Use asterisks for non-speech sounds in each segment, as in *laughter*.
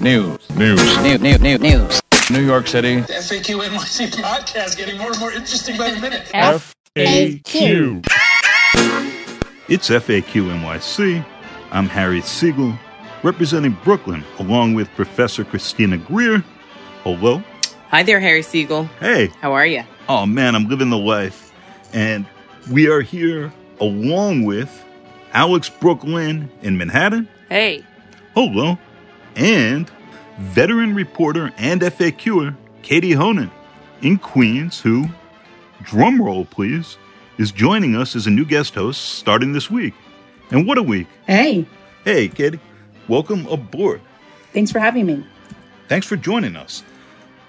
News. News. News, news, news, news. New York City. The FAQ NYC podcast getting more and more interesting by the minute. FAQ. It's FAQ NYC. I'm Harry Siegel, representing Brooklyn, along with Professor Christina Greer. Oh, Hello. Hi there, Harry Siegel. Hey. How are you? Oh man, I'm living the life. And we are here along with Alex Brooklyn in Manhattan. Hey. Oh, Hello. And veteran reporter and FAQer Katie Honan in Queens, who, drumroll please, is joining us as a new guest host starting this week. And what a week. Hey, Hey, Katie, welcome aboard. thanks for having me. Thanks for joining us.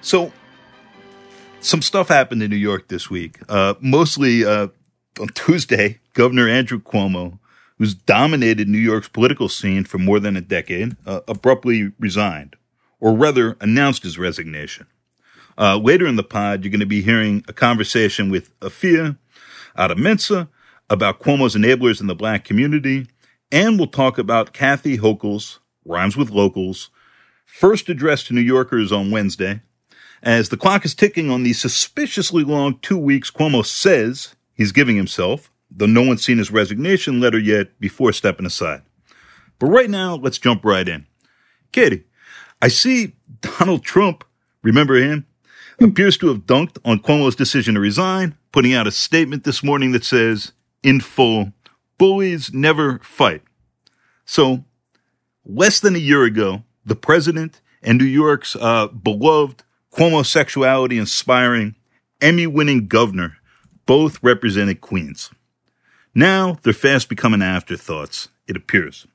So, some stuff happened in New York this week. Uh, mostly uh, on Tuesday, *laughs* Governor Andrew Cuomo, who's dominated New York's political scene for more than a decade, uh, abruptly resigned, or rather announced his resignation. Uh, later in the pod, you're going to be hearing a conversation with Afia out of Mensa about Cuomo's enablers in the black community, and we'll talk about Kathy Hochul's, rhymes with locals, first address to New Yorkers on Wednesday. As the clock is ticking on the suspiciously long two weeks Cuomo says he's giving himself, though no one's seen his resignation letter yet before stepping aside. But right now, let's jump right in. Katie, I see Donald Trump, remember him, appears to have dunked on Cuomo's decision to resign, putting out a statement this morning that says, in full, bullies never fight. So, less than a year ago, the president and New York's uh, beloved Cuomo sexuality inspiring Emmy winning governor both represented Queens. Now they're fast becoming afterthoughts, it appears.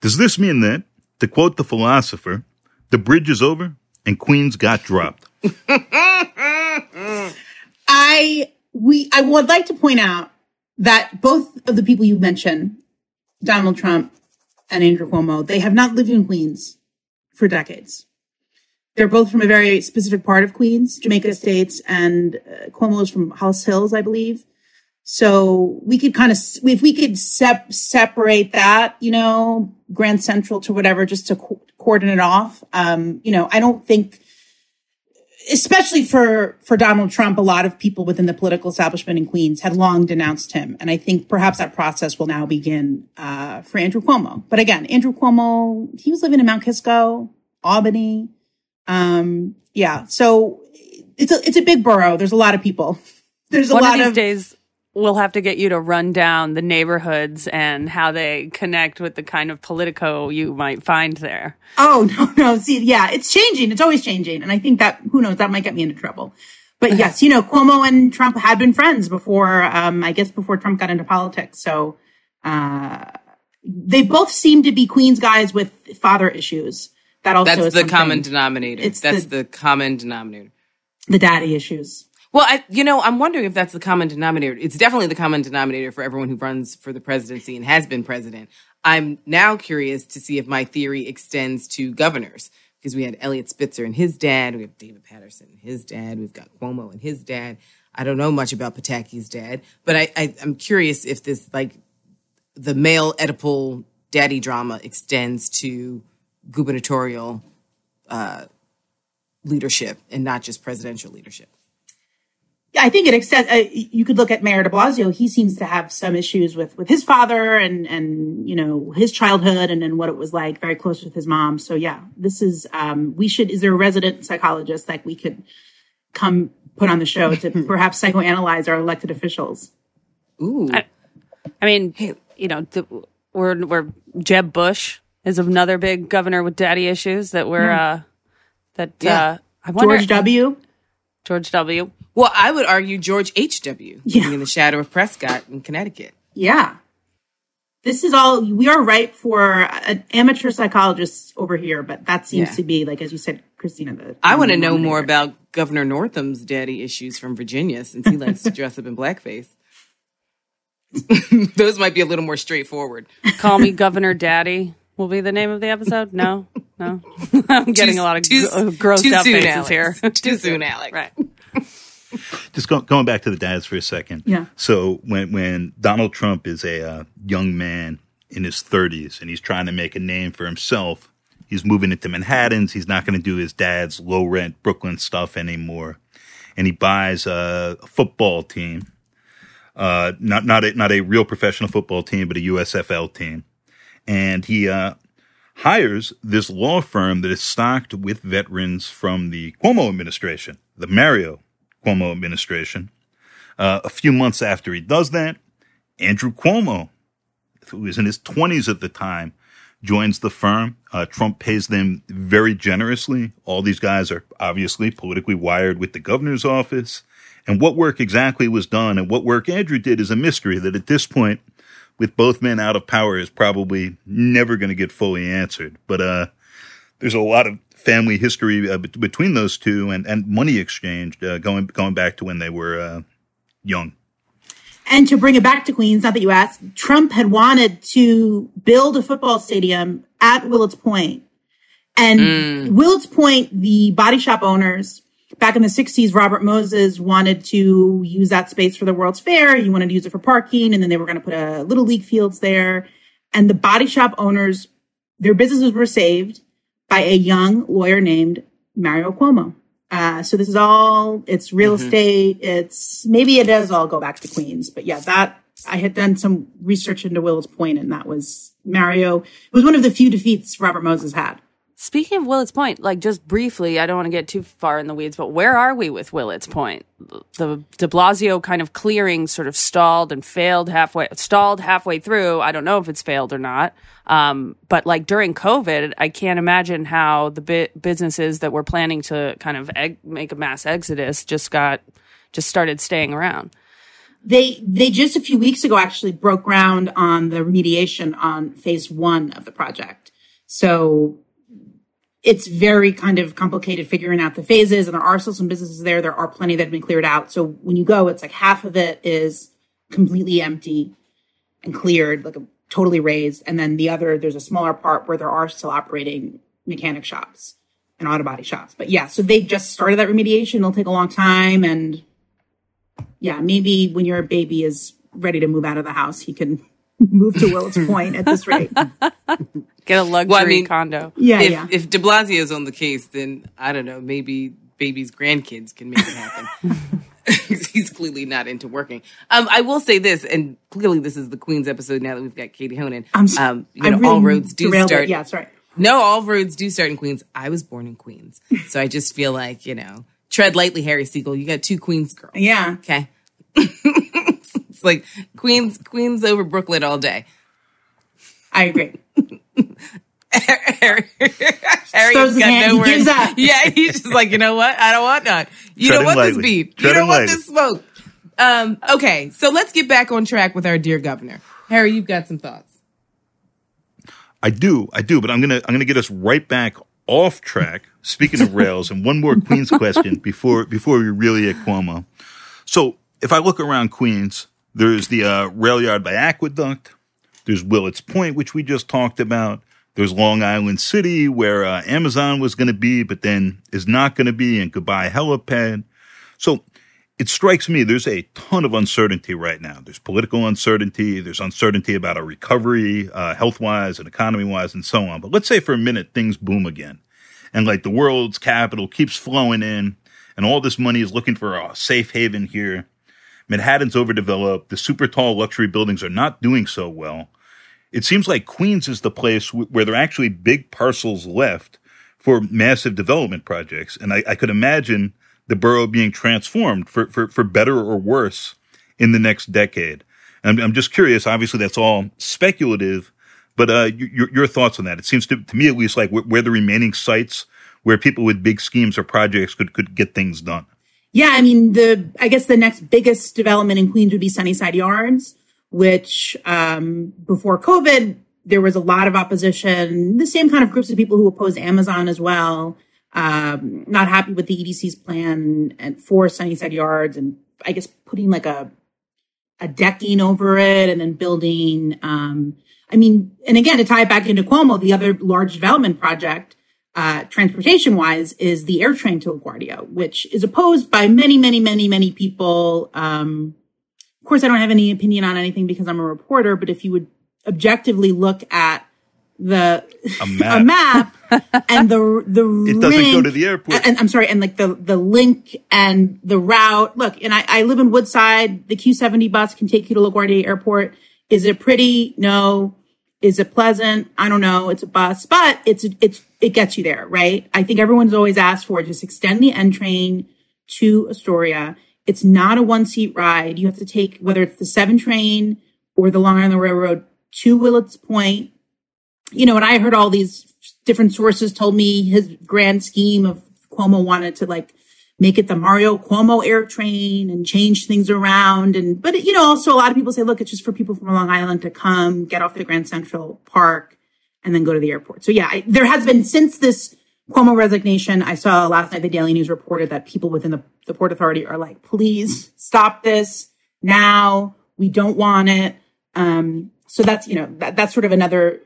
Does this mean that, to quote the philosopher, the bridge is over and Queens got dropped? *laughs* I we I would like to point out that both of the people you mentioned, Donald Trump and Andrew Cuomo, they have not lived in Queens for decades. They're both from a very specific part of Queens, Jamaica Estates, and uh, Cuomo is from Hollis Hills, I believe. So we could kind of, if we could sep- separate that, you know, Grand Central to whatever, just to co- cordon it off. Um, you know, I don't think especially for for Donald Trump, a lot of people within the political establishment in Queens had long denounced him, and I think perhaps that process will now begin uh, for Andrew Cuomo. But again, Andrew Cuomo, he was living in Mount Kisco, Albany. Um, yeah, so it's a it's a big borough. There's a lot of people. *laughs* There's a One lot of these of days, we'll have to get you to run down the neighborhoods and how they connect with the kind of politico you might find there. Oh *laughs* no, no. See, yeah, it's changing. It's always changing, and I think that who knows that might get me into trouble. But *laughs* yes, you know, Cuomo and Trump had been friends before. Um, I guess before Trump got into politics. So uh, they both seem to be Queens guys with father issues. That also That's is the common denominator. It's that's the- the, common denominator. the daddy issues. Well, I, you know, I'm wondering if that's the common denominator. It's definitely the common denominator for everyone who runs for the presidency and has been president. I'm now curious to see if my theory extends to governors because we had Eliot Spitzer and his dad. We have David Paterson and his dad. We've got Cuomo and his dad. I don't know much about Pataki's dad, but I, I, I'm curious if this, like, the male Oedipal daddy drama extends to gubernatorial uh, leadership and not just presidential leadership. Yeah, I think it extends. Uh, you could look at Mayor De Blasio. He seems to have some issues with with his father and and you know his childhood and and what it was like. Very close with his mom. So yeah, this is. Um, we should. Is there a resident psychologist that we could come put on the show to *laughs* perhaps psychoanalyze our elected officials? Ooh. I, I mean, you know, th- we're we're Jeb Bush is another big governor with daddy issues that we're uh that Yeah. uh I wonder George W. George W. Well, I would argue George H.W. Yeah. in the shadow of Prescott in Connecticut. Yeah. This is all we are ripe for an amateur psychologists over here, but that seems Yeah. to be like as you said, Christina. The I want to know more denominator. about Governor Northam's daddy issues from Virginia since he likes to *laughs* dress up in blackface. *laughs* Those might be a little more straightforward. Call me Governor Daddy will be the name of the episode. No, no, *laughs* I'm getting Too- a lot of too- gr- grossed too out soon, faces Alex. here. Too soon, Alex. Right. Just go, going back to the dads for a second. Yeah. So when when Donald Trump is a uh, young man in his 30s and he's trying to make a name for himself He's moving into Manhattan's. He's not going to do his dad's low rent Brooklyn stuff anymore. And he buys a football team, uh, not, not a, not a real professional football team, but a USFL team. And he, uh, hires this law firm that is stocked with veterans from the Cuomo administration, the Mario Cuomo administration. Uh, a few months after he does that, Andrew Cuomo, who was in his 20s at the time, joins the firm. Uh, Trump pays them very generously. All these guys are obviously politically wired with the governor's office. And what work exactly was done and what work Andrew did is a mystery that at this point, with both men out of power, is probably never going to get fully answered. But uh, there's a lot of family history uh, between those two and, and money exchanged uh, going going back to when they were uh, young. And to bring it back to Queens, not that you asked, Trump had wanted to build a football stadium at Willets Point. And mm. Willets Point, the body shop owners back in the 60s, Robert Moses wanted to use that space for the World's Fair. He wanted to use it for parking. And then they were going to put a little league fields there. And the body shop owners, their businesses were saved by a young lawyer named Mario Cuomo. Uh, so this is all, it's real mm-hmm. estate. It's, maybe it does all go back to Queens, but yeah, that, I had done some research into Willets Point and that was Mario. It was one of the few defeats Robert Moses had. Speaking of Willets Point, like just briefly, I don't want to get too far in the weeds, but where are we with Willets Point? The De Blasio kind of clearing sort of stalled and failed halfway, stalled halfway through. I don't know if it's failed or not. Um, but like during COVID, I can't imagine how the bi- businesses that were planning to kind of eg- make a mass exodus just got, just started staying around. They, they just a few weeks ago actually broke ground on the remediation on phase one of the project. So it's very kind of complicated figuring out the phases and there are still some businesses there. There are plenty that have been cleared out. So when you go, it's like half of it is completely empty and cleared, like a, totally raised. And then the other, there's a smaller part where there are still operating mechanic shops and auto body shops. But yeah, so they just started that remediation. It'll take a long time. And yeah, maybe when your baby is ready to move out of the house, he can *laughs* move to Willets Point at this rate. *laughs* Get a luxury well, I mean, condo. Yeah, if, yeah. If De Blasio's on the case, then I don't know. Maybe baby's grandkids can make it happen. *laughs* He's clearly not into working. Um, I will say this, and clearly this is the Queen's episode now that we've got Katie Honan. I'm, um, you know, really all roads do start. It. Yeah, that's right. No, all roads do start in Queens. I was born in Queens, so I just feel like you know, tread lightly, Harry Siegel. You got two Queens girls. Yeah. Okay. It's like Queens, Queens over Brooklyn all day. I agree. Harry, Harry's got no words. *laughs* Yeah, he's just like, you know what? I don't want none. You Treading don't want lightly. this beef. Treading you don't want this smoke. Um, okay, so let's get back on track with our dear governor. Harry, you've got some thoughts. I do, I do, but I'm gonna I'm gonna get us right back off track. Speaking of rails, and one more Queens *laughs* question before before we really at Cuomo. So if I look around Queens, there's the uh, rail yard by Aqueduct. There's Willets Point, which we just talked about. There's Long Island City, where uh, Amazon was going to be, but then is not going to be, and goodbye helipad. So it strikes me there's a ton of uncertainty right now. There's political uncertainty. There's uncertainty about our recovery, uh, health wise and economy wise, and so on. But let's say for a minute things boom again, and like the world's capital keeps flowing in, and all this money is looking for a safe haven here. Manhattan's overdeveloped. The super tall luxury buildings are not doing so well it seems like Queens is the place w- where there are actually big parcels left for massive development projects. And I, I could imagine the borough being transformed for, for, for better or worse in the next decade. I'm, I'm just curious. Obviously, that's all speculative, but uh, your, your thoughts on that? It seems to, to me, at least, like where, where the remaining sites where people with big schemes or projects could, could get things done. Yeah, I mean, the I guess the next biggest development in Queens would be Sunnyside Yards, which um, before COVID, there was a lot of opposition, the same kind of groups of people who opposed Amazon as well, um, not happy with the EDC's plan and for Sunnyside Yards and I guess putting like a a decking over it and then building um, I mean, and again, to tie it back into Cuomo, the other large development project, uh, transportation wise, is the AirTrain to LaGuardia, which is opposed by many, many, many, many people. Um, of course, I don't have any opinion on anything because I'm a reporter, but if you would objectively look at the A map. *laughs* a map *laughs* and the the It doesn't go to the airport. And I'm sorry, and like the the link and the route. Look, and I, I live in Woodside. The Q70 bus can take you to LaGuardia Airport. Is it pretty? No. Is it pleasant? I don't know. It's a bus, but it's it's it gets you there, right? I think everyone's always asked for just extend the N train to Astoria. It's not a one seat ride. You have to take whether it's the seven train or the Long Island Railroad to Willets Point you know, and I heard all these different sources told me his grand scheme of Cuomo wanted to like make it the Mario Cuomo air train and change things around. And, but you know, also a lot of people say, look, it's just for people from Long Island to come get off the Grand Central Park and then go to the airport. So yeah, I, there has been since this Cuomo resignation. I saw last night the Daily News reported that people within the, the Port Authority are like, please stop this now. We don't want it. Um, so that's, you know, that, that's sort of another,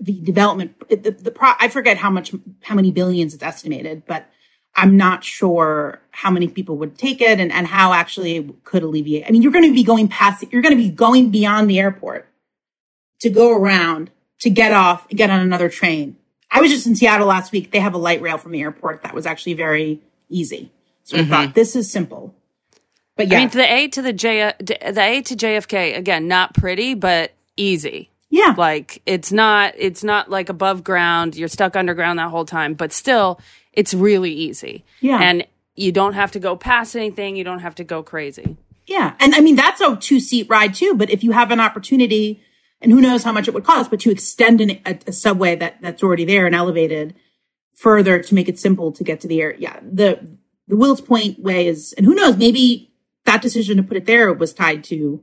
the development, the, the pro, I forget how much, how many billions it's estimated, but I'm not sure how many people would take it and, and how actually it could alleviate. I mean, you're going to be going past, you're going to be going beyond the airport to go around to get off and get on another train. I was just in Seattle last week. They have a light rail from the airport that was actually very easy. So I mm-hmm. thought this is simple. But yeah, I mean, the A to the J, uh, the A to JFK again, not pretty, but easy. yeah, Like it's not, it's not like above ground. You're stuck underground that whole time, but still, it's really easy. Yeah. and you don't have to go past anything. You don't have to go crazy. Yeah. And I mean, that's a two seat ride too. But if you have an opportunity and who knows how much it would cost, but to extend an, a, a subway that that's already there and elevated further to make it simple to get to the air. Yeah. The, the Willets Point way is, and who knows, maybe that decision to put it there was tied to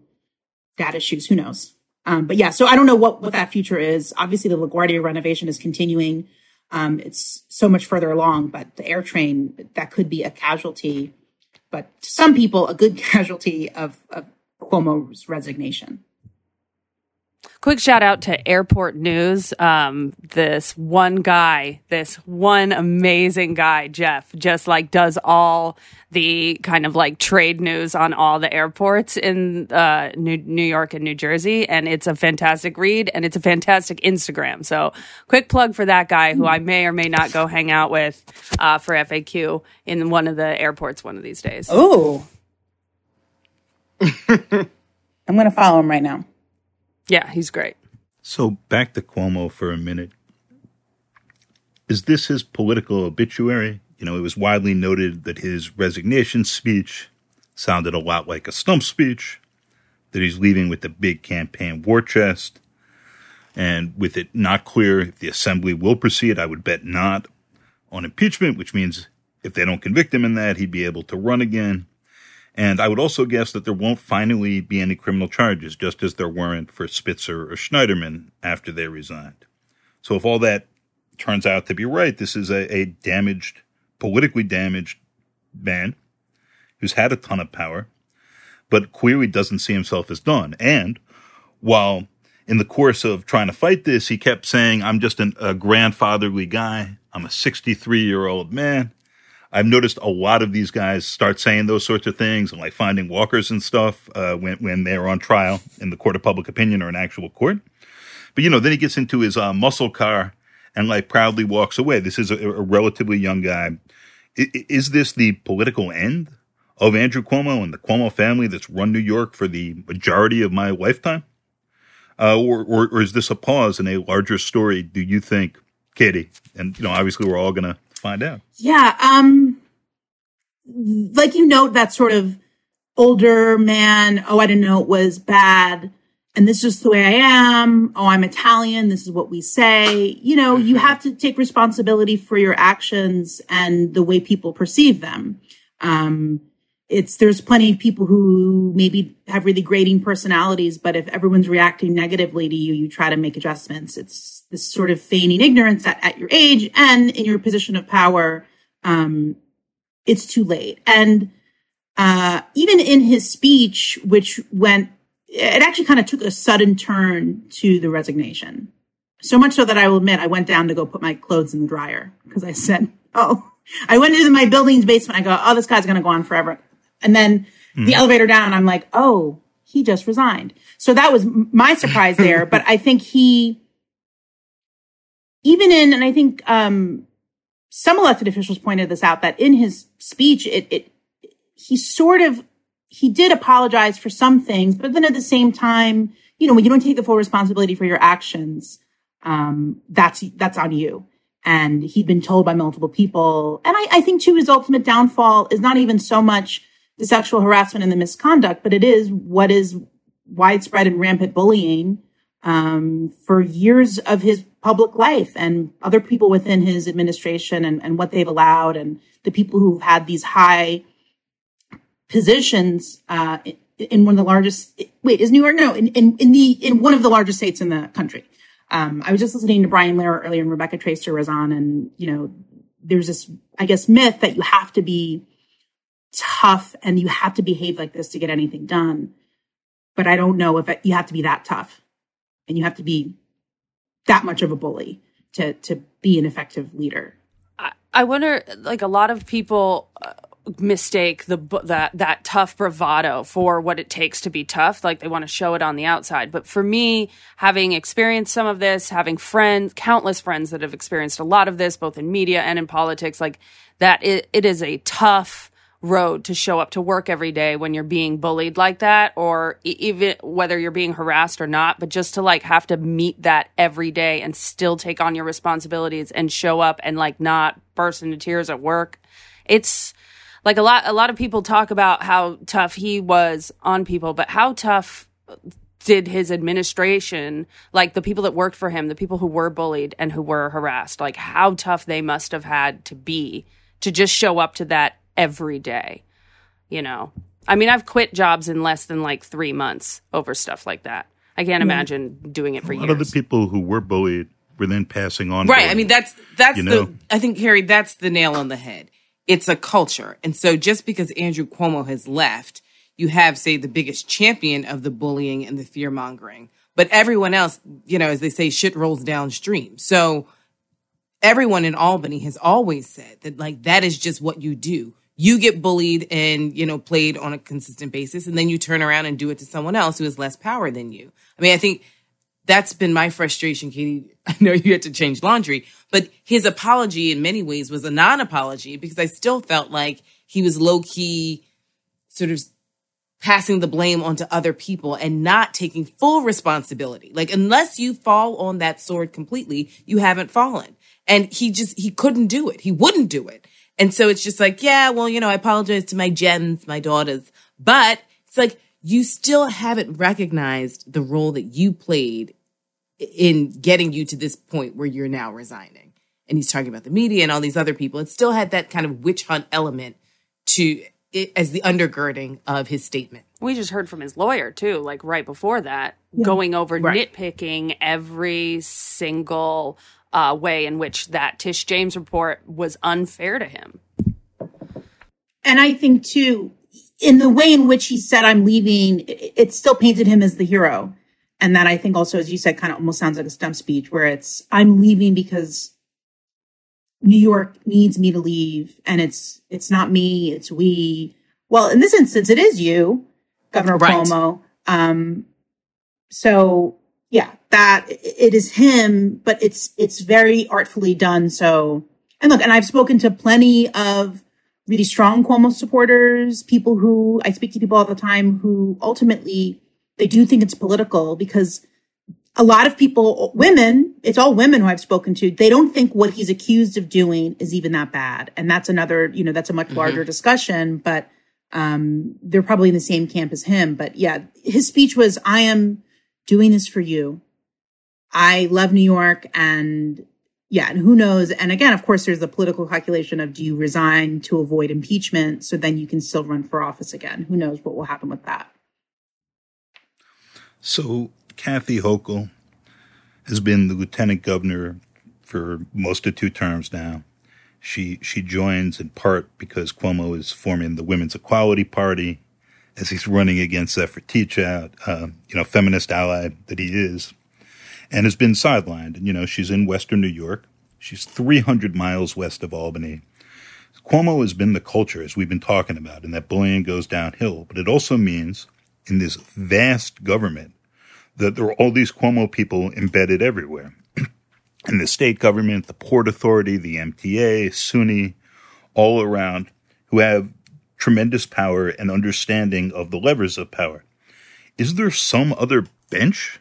data issues. Who knows? Um, but yeah, so I don't know what, what that future is. Obviously the LaGuardia renovation is continuing. Um, it's so much further along, but the air train, that could be a casualty but to some people, a good *laughs* casualty of, of Cuomo's resignation. Quick shout out to Airport News. Um, this one guy, this one amazing guy, Jeff, just like does all the kind of like trade news on all the airports in uh, New, New York and New Jersey. And it's a fantastic read and it's a fantastic Instagram. So quick plug for that guy who I may or may not go hang out with uh, for FAQ in one of the airports one of these days. Oh. *laughs* I'm going to follow him right now. Yeah, he's great. So back to Cuomo for a minute. Is this his political obituary? You know, it was widely noted that his resignation speech sounded a lot like a stump speech, that he's leaving with the big campaign war chest, and with it not clear if the assembly will proceed, I would bet not on impeachment, which means if they don't convict him in that, he'd be able to run again. And I would also guess that there won't finally be any criminal charges, just as there weren't for Spitzer or Schneiderman after they resigned. So if all that turns out to be right, this is a, a damaged, politically damaged man who's had a ton of power, but clearly doesn't see himself as done. And while in the course of trying to fight this, he kept saying, I'm just an, a grandfatherly guy. I'm a 63 year old man. I've noticed a lot of these guys start saying those sorts of things and like finding walkers and stuff uh, when when they're on trial in the court of public opinion or an actual court. But you know, then he gets into his uh, muscle car and like proudly walks away. This is a, a relatively young guy. I, is this the political end of Andrew Cuomo and the Cuomo family that's run New York for the majority of my lifetime? Uh, or, or, or is this a pause in a larger story? Do you think, Katie? And you know, obviously, we're all gonna find out. Yeah. Um, like you note that sort of older man. Oh, I didn't know it was bad. And this is the way I am. Oh, I'm Italian. This is what we say. You know, you have to take responsibility for your actions and the way people perceive them. Um, it's, there's plenty of people who maybe have really grating personalities, but if everyone's reacting negatively to you, you try to make adjustments. It's this sort of feigning ignorance at, at your age and in your position of power. Um, it's too late. And, uh, even in his speech, which went, it actually kind of took a sudden turn to the resignation. So much so that I will admit I went down to go put my clothes in the dryer because I said, Oh, I went into my building's basement. I go, Oh, this guy's going to go on forever. And then the elevator down, I'm like, Oh, he just resigned. So that was my surprise there. *laughs* but I think he, even in, and I think um, some elected officials pointed this out, that in his speech, it, it he sort of he did apologize for some things, but then at the same time, you know, when you don't take the full responsibility for your actions, um, that's that's on you. And he'd been told by multiple people, and I, I think too, his ultimate downfall is not even so much the sexual harassment and the misconduct, but it is what is widespread and rampant bullying um, for years of his public life and other people within his administration and, and what they've allowed and the people who've had these high positions uh, in one of the largest wait is new york? No in, in, in the in one of the largest states in the country. Um, i was just listening to brian lehrer earlier and rebecca traister was on and you know there's this i guess myth that you have to be tough and you have to behave like this to get anything done. But i don't know if it, you have to be that tough and you have to be that much of a bully to to be an effective leader. I, I wonder, like a lot of people. Uh, mistake the that that tough bravado for what it takes to be tough like they want to show it on the outside but for me having experienced some of this having friends countless friends that have experienced a lot of this both in media and in politics like that it, it is a tough road to show up to work every day when you're being bullied like that or even whether you're being harassed or not but just to like have to meet that every day and still take on your responsibilities and show up and like not burst into tears at work. It's like a lot a lot of people talk about how tough he was on people but how tough did his administration like the people that worked for him the people who were bullied and who were harassed like how tough they must have had to be to just show up to that every day. You know, I mean, I've quit jobs in less than like three months over stuff like that. I can't mm-hmm. imagine doing it for a years. lot of the people who were bullied were then passing on. Right. bullying. I mean, that's that's You the. know? I think Harry, that's the nail on the head. It's a culture, and so just because Andrew Cuomo has left, you have say the biggest champion of the bullying and the fear mongering, but everyone else, you know, as they say, shit rolls downstream. So everyone in Albany has always said that like that is just what you do. You get bullied and, you know, played on a consistent basis, and then you turn around and do it to someone else who has less power than you. I mean, I think that's been my frustration, Katie. *laughs* I know you had to change laundry, but his apology in many ways was a non apology because I still felt like he was low key sort of passing the blame onto other people and not taking full responsibility. Like, unless you fall on that sword completely, you haven't fallen. And he just, he couldn't do it. He wouldn't do it. And so it's just like, yeah, well, you know, I apologize to my gems, my daughters, but it's like, you still haven't recognized the role that you played in getting you to this point where you're now resigning. And he's talking about the media and all these other people. It still had that kind of witch hunt element to it as the undergirding of his statement. We just heard from his lawyer too, like right before that, going over Right. nitpicking every single uh, way in which that Tish James report was unfair to him. And I think too, in the way in which he said, I'm leaving, it, still painted him as the hero. And that I think also, as you said, kind of almost sounds like a stump speech where it's, I'm leaving because New York needs me to leave. And it's, it's not me, it's we. Well, in this instance, it is you, Governor Right. Cuomo. Um, so yeah, that it is him, but it's, it's very artfully done. So, and look, and I've spoken to plenty of really strong Cuomo supporters, people who I speak to people all the time who ultimately they do think it's political because a lot of people, women, it's all women who I've spoken to, they don't think what he's accused of doing is even that bad. And that's another, you know, that's a much larger discussion, but um, they're probably in the same camp as him. But yeah, his speech was, I am doing this for you. I love New York and yeah, and who knows? And again, of course, there's the political calculation of do you resign to avoid impeachment so then you can still run for office again? Who knows what will happen with that? So Kathy Hochul has been the lieutenant governor for most of two terms now. She she joins in part because Cuomo is forming the Women's Equality Party as he's running against Zephyr Teachout, uh, you know, feminist ally that he is, and has been sidelined. And you know, she's in Western New York. She's 300 miles west of Albany. Cuomo has been the culture, as we've been talking about, and that bullying goes downhill. But it also means in this vast government that there are all these Cuomo people embedded everywhere. *clears throat* in the state government, the Port Authority, the MTA, SUNY, all around, who have tremendous power and understanding of the levers of power. Is there some other bench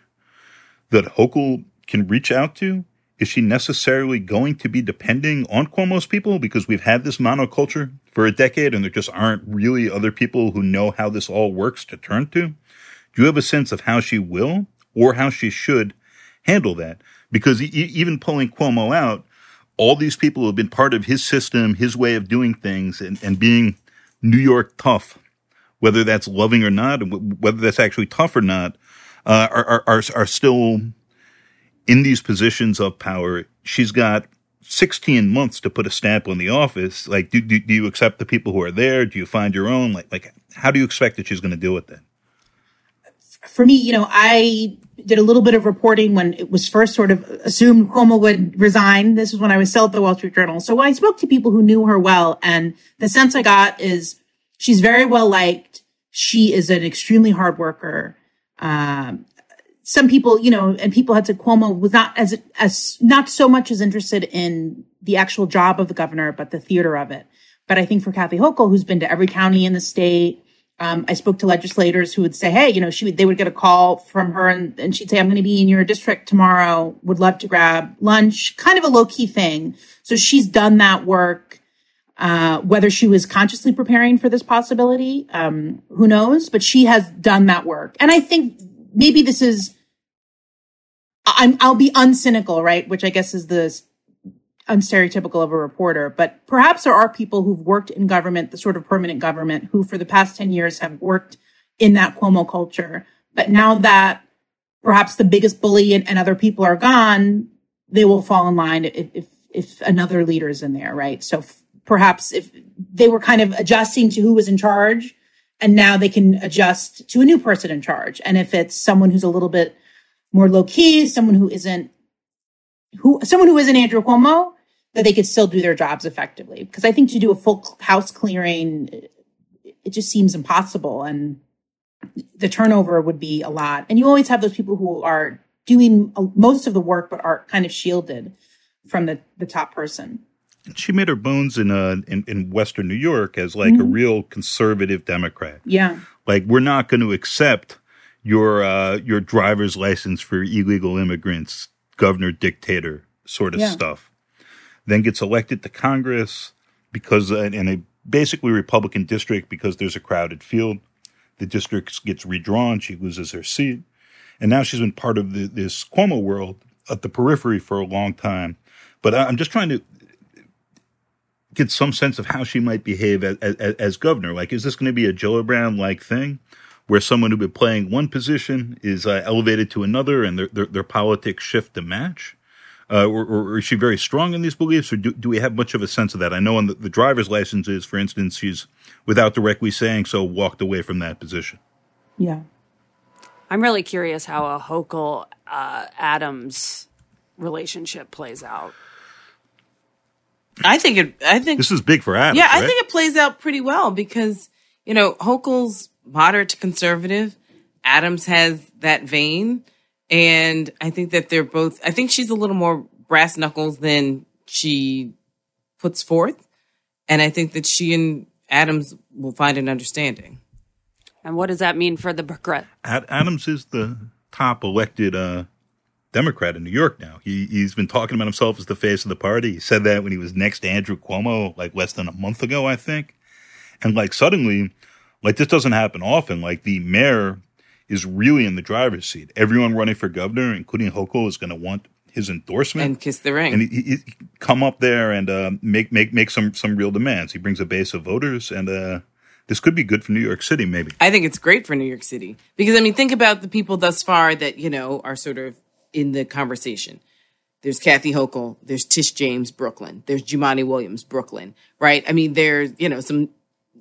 that Hochul can reach out to? Is she necessarily going to be depending on Cuomo's people because we've had this monoculture for a decade and there just aren't really other people who know how this all works to turn to? Do you have a sense of how she will or how she should handle that? Because e- even pulling Cuomo out, all these people who have been part of his system, his way of doing things, and, and being New York tough, whether that's loving or not, whether that's actually tough or not, uh, are, are, are still in these positions of power. She's got 16 months to put a stamp on the office. Like, do, do, do you accept the people who are there? Do you find your own? Like, like, how do you expect that she's going to deal with that? For me, you know, I did a little bit of reporting when it was first sort of assumed Cuomo would resign. This was when I was still at the Wall Street Journal. So I spoke to people who knew her well, and the sense I got is she's very well liked. She is an extremely hard worker. Um, some people, you know, and people had said Cuomo was not as as not so much as interested in the actual job of the governor, but the theater of it. But I think for Kathy Hochul, who's been to every county in the state, um, I spoke to legislators who would say, "Hey, you know, she would, they would get a call from her, and, and she'd say, "I'm going to be in your district tomorrow. Would love to grab lunch." Kind of a low key thing. So she's done that work. Uh, whether she was consciously preparing for this possibility, um, who knows? But she has done that work, and I think maybe this is. I'm, I'll be uncynical, right? Which I guess is the unstereotypical of a reporter, but perhaps there are people who've worked in government, the sort of permanent government, who for the past 10 years have worked in that Cuomo culture. But now that perhaps the biggest bully and, and other people are gone, they will fall in line if, if, if another leader is in there, right? So f- perhaps if they were kind of adjusting to who was in charge and now they can adjust to a new person in charge. And if it's someone who's a little bit more low key, someone who isn't who someone who isn't Andrew Cuomo, that they could still do their jobs effectively. Because I think to do a full house clearing, it just seems impossible, and the turnover would be a lot. And you always have those people who are doing most of the work, but are kind of shielded from the the top person. She made her bones in uh in, in Western New York as like mm-hmm. a real conservative Democrat. Yeah, like we're not going to accept your uh your driver's license for illegal immigrants, governor dictator sort of yeah. stuff then gets elected to Congress because in a basically Republican district because there's a crowded field. The district gets redrawn. She loses her seat. And now she's been part of the, this Cuomo world at the periphery for a long time. But I'm just trying to get some sense of how she might behave as, as, as governor. Like, is this going to be a Gillibrand like thing where someone who's been playing one position is uh, elevated to another and their, their, their politics shift to match? Uh, or, or, is she very strong in these beliefs, or do, do we have much of a sense of that? I know on the, the driver's licenses, for instance, she's without directly saying so, walked away from that position. Yeah, I'm really curious how a Hochul uh, Adams relationship plays out. I think it. I think this is big for Adams. Yeah, right? I think it plays out pretty well because you know Hochul's moderate to conservative. Adams has that vein. And I think that they're both, I think she's a little more brass knuckles than she puts forth. And I think that she and Adams will find an understanding. And what does that mean for the progress? Adams is the top elected uh, Democrat in New York now. He, he's been talking about himself as the face of the party. He said that when he was next to Andrew Cuomo, like less than a month ago, I think. And like suddenly, like this doesn't happen often. Like the mayor is really in the driver's seat. Everyone running for governor, including Hochul, is going to want his endorsement and kiss the ring, and he, he come up there and uh, make make make some some real demands. He brings a base of voters, and uh, this could be good for New York City. Maybe I think it's great for New York City because I mean, think about the people thus far that you know are sort of in the conversation. There's Kathy Hochul. There's Tish James, Brooklyn. There's Jumaane Williams, Brooklyn. Right? I mean, there's you know some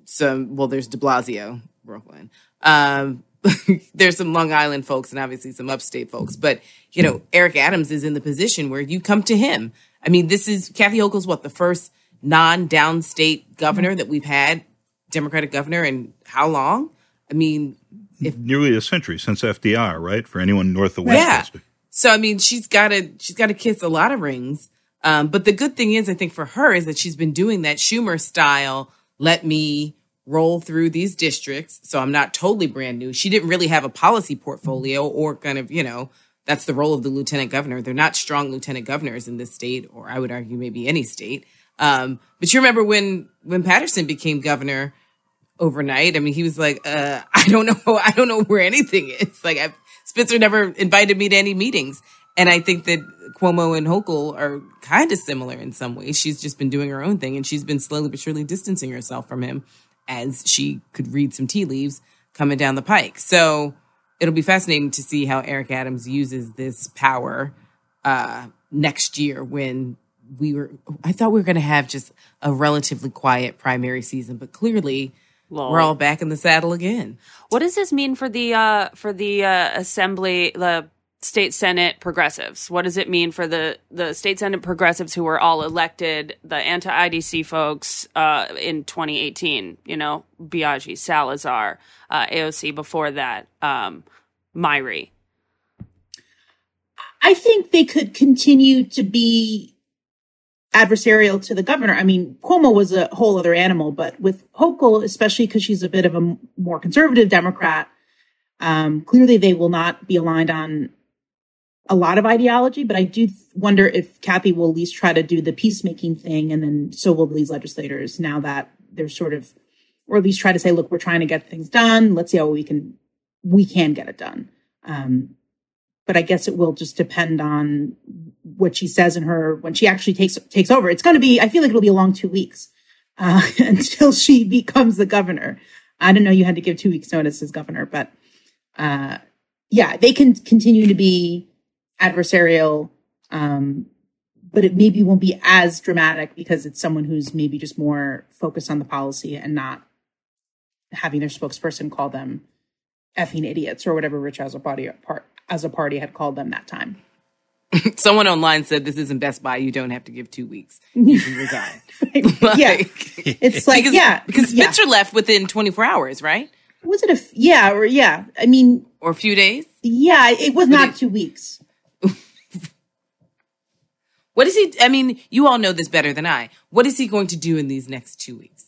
some. Well, there's De Blasio, Brooklyn. Um, *laughs* there's some Long Island folks and obviously some upstate folks, but you know, Eric Adams is in the position where you come to him. I mean, this is Kathy Hochul's what the first non-downstate governor that we've had, Democratic governor, in how long? I mean, if nearly a century since FDR, right? For anyone north of Westchester. Yeah. So I mean, she's got to she's got to kiss a lot of rings. Um, but the good thing is, I think for her is that she's been doing that Schumer style. Let me roll through these districts, so I'm not totally brand new. She didn't really have a policy portfolio or kind of you know that's the role of the lieutenant governor. They're not strong lieutenant governors in this state, or I would argue maybe any state. Um, but you remember when when Paterson became governor overnight? I mean, he was like, uh, "I don't know, *laughs* I don't know where anything is." Like, I've, Spitzer never invited me to any meetings, and I think that Cuomo and Hochul are kind of similar in some ways. She's just been doing her own thing, and she's been slowly but surely distancing herself from him as she could read some tea leaves coming down the pike. So it'll be fascinating to see how Eric Adams uses this power uh, next year when we were I thought we were going to have just a relatively quiet primary season, but clearly we're all back in the saddle again. What does this mean for the uh, for the uh, assembly, the state senate progressives? What does it mean for the the state senate progressives who were all elected, the anti IDC folks uh, in 2018? You know, Biaggi, Salazar, uh, AOC before that, um, Myrie. I think they could continue to be adversarial to the governor. I mean, Cuomo was a whole other animal, but with Hochul, especially because she's a bit of a more conservative Democrat, um, clearly they will not be aligned on a lot of ideology. But I do wonder if Kathy will at least try to do the peacemaking thing, and then so will these legislators now that they're sort of, or at least try to say, look, we're trying to get things done. Let's see how we can we can get it done. Um, but I guess it will just depend on what she says in her when she actually takes takes over. It's going to be. I feel like it'll be a long two weeks uh, *laughs* until she becomes the governor. I don't know you had to give two weeks notice as governor, but uh, yeah, they can continue to be adversarial, um, but it maybe won't be as dramatic because it's someone who's maybe just more focused on the policy and not having their spokesperson call them effing idiots or whatever Rich Azzopardi as a party had called them that time. *laughs* Someone online said this isn't Best Buy. You don't have to give two weeks. You *laughs* can resign. yeah, it's like because, yeah, because yeah. Spitzer left within 24 hours, right? was it a f- yeah or yeah? I mean, Or a few days. yeah, it was not it- two weeks. What is he? I mean, you all know this better than I. What is he going to do in these next two weeks?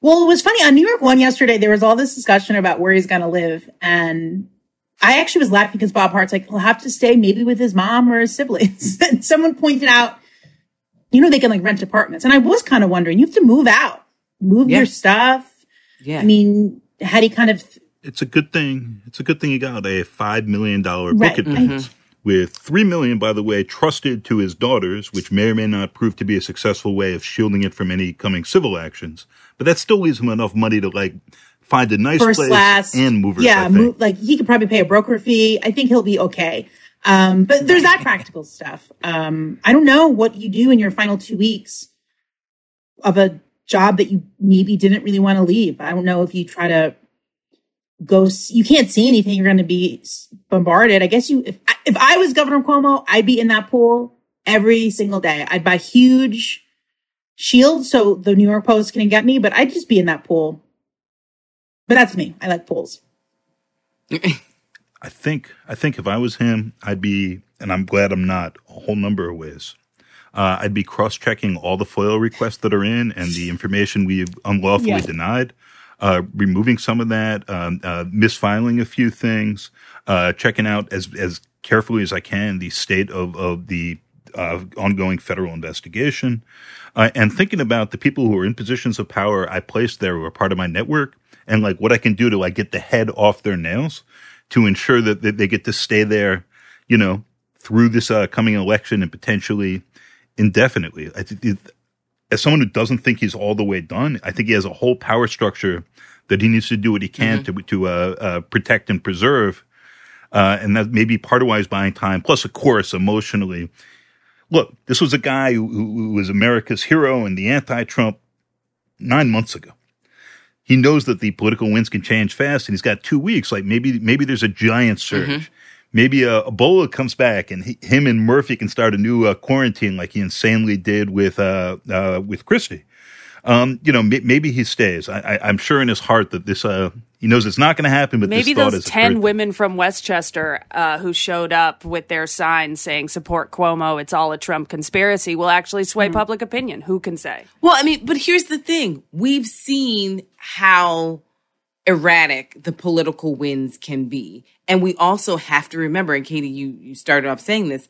Well, it was funny on New York One yesterday. There was all this discussion about where he's going to live, and I actually was laughing because Bob Hardt's like, he'll have to stay maybe with his mom or his siblings. *laughs* and someone pointed out, you know, they can like rent apartments, and I was kind of wondering, you have to move out, move Yeah. your stuff. Yeah. I mean, had he kind of It's a good thing. It's a good thing he got a five million dollar Right. book advance. Mm-hmm. With three million, by the way, trusted to his daughters, which may or may not prove to be a successful way of shielding it from any coming civil actions. But that still leaves him enough money to like find a nice first place class and move. Yeah, move, like he could probably pay a broker fee. I think he'll be okay. Um, but there's that *laughs* practical stuff. Um, I don't know what you do in your final two weeks of a job that you maybe didn't really want to leave. I don't know if you try to go. You can't see anything. You're going to be bombarded. I guess you. If I, if I was Governor Cuomo, I'd be in that pool every single day. I'd buy huge shields so the New York Post can get me, but I'd just be in that pool. But that's me. I like pools. *laughs* I think I think if I was him, I'd be, and I'm glad I'm not, a whole number of ways. Uh, I'd be cross-checking all the FOIL requests that are in and the information we've unlawfully Yeah. denied, uh, removing some of that, um, uh, misfiling a few things, uh, checking out as as carefully as I can the state of of the uh, ongoing federal investigation, uh, and thinking about the people who are in positions of power I placed there who are part of my network, and like what I can do to like get the head off their nails to ensure that that they get to stay there, you know, through this uh, coming election and potentially indefinitely. I as someone who doesn't think he's all the way done, I think he has a whole power structure that he needs to do what he can to to uh, uh, protect and preserve, uh, and that may be part of why he's buying time. Plus, of course, emotionally. Look, this was a guy who, who was America's hero and the anti-Trump nine months ago. He knows that the political winds can change fast, and he's got two weeks. Like maybe maybe there's a giant surge. Maybe uh, Ebola comes back, and he, him and Murphy can start a new uh, quarantine, like he insanely did with uh, uh, with Christie. Um, you know, may, maybe he stays. I, I, I'm sure in his heart that this, uh, He knows it's not going to happen, but Maybe this thought those is 10 women from Westchester uh, who showed up with their signs saying support Cuomo, it's all a Trump conspiracy, will actually sway public opinion. Who can say? Well, I mean, but here's the thing. We've seen how erratic the political winds can be. And we also have to remember, and Katie, you, you started off saying this,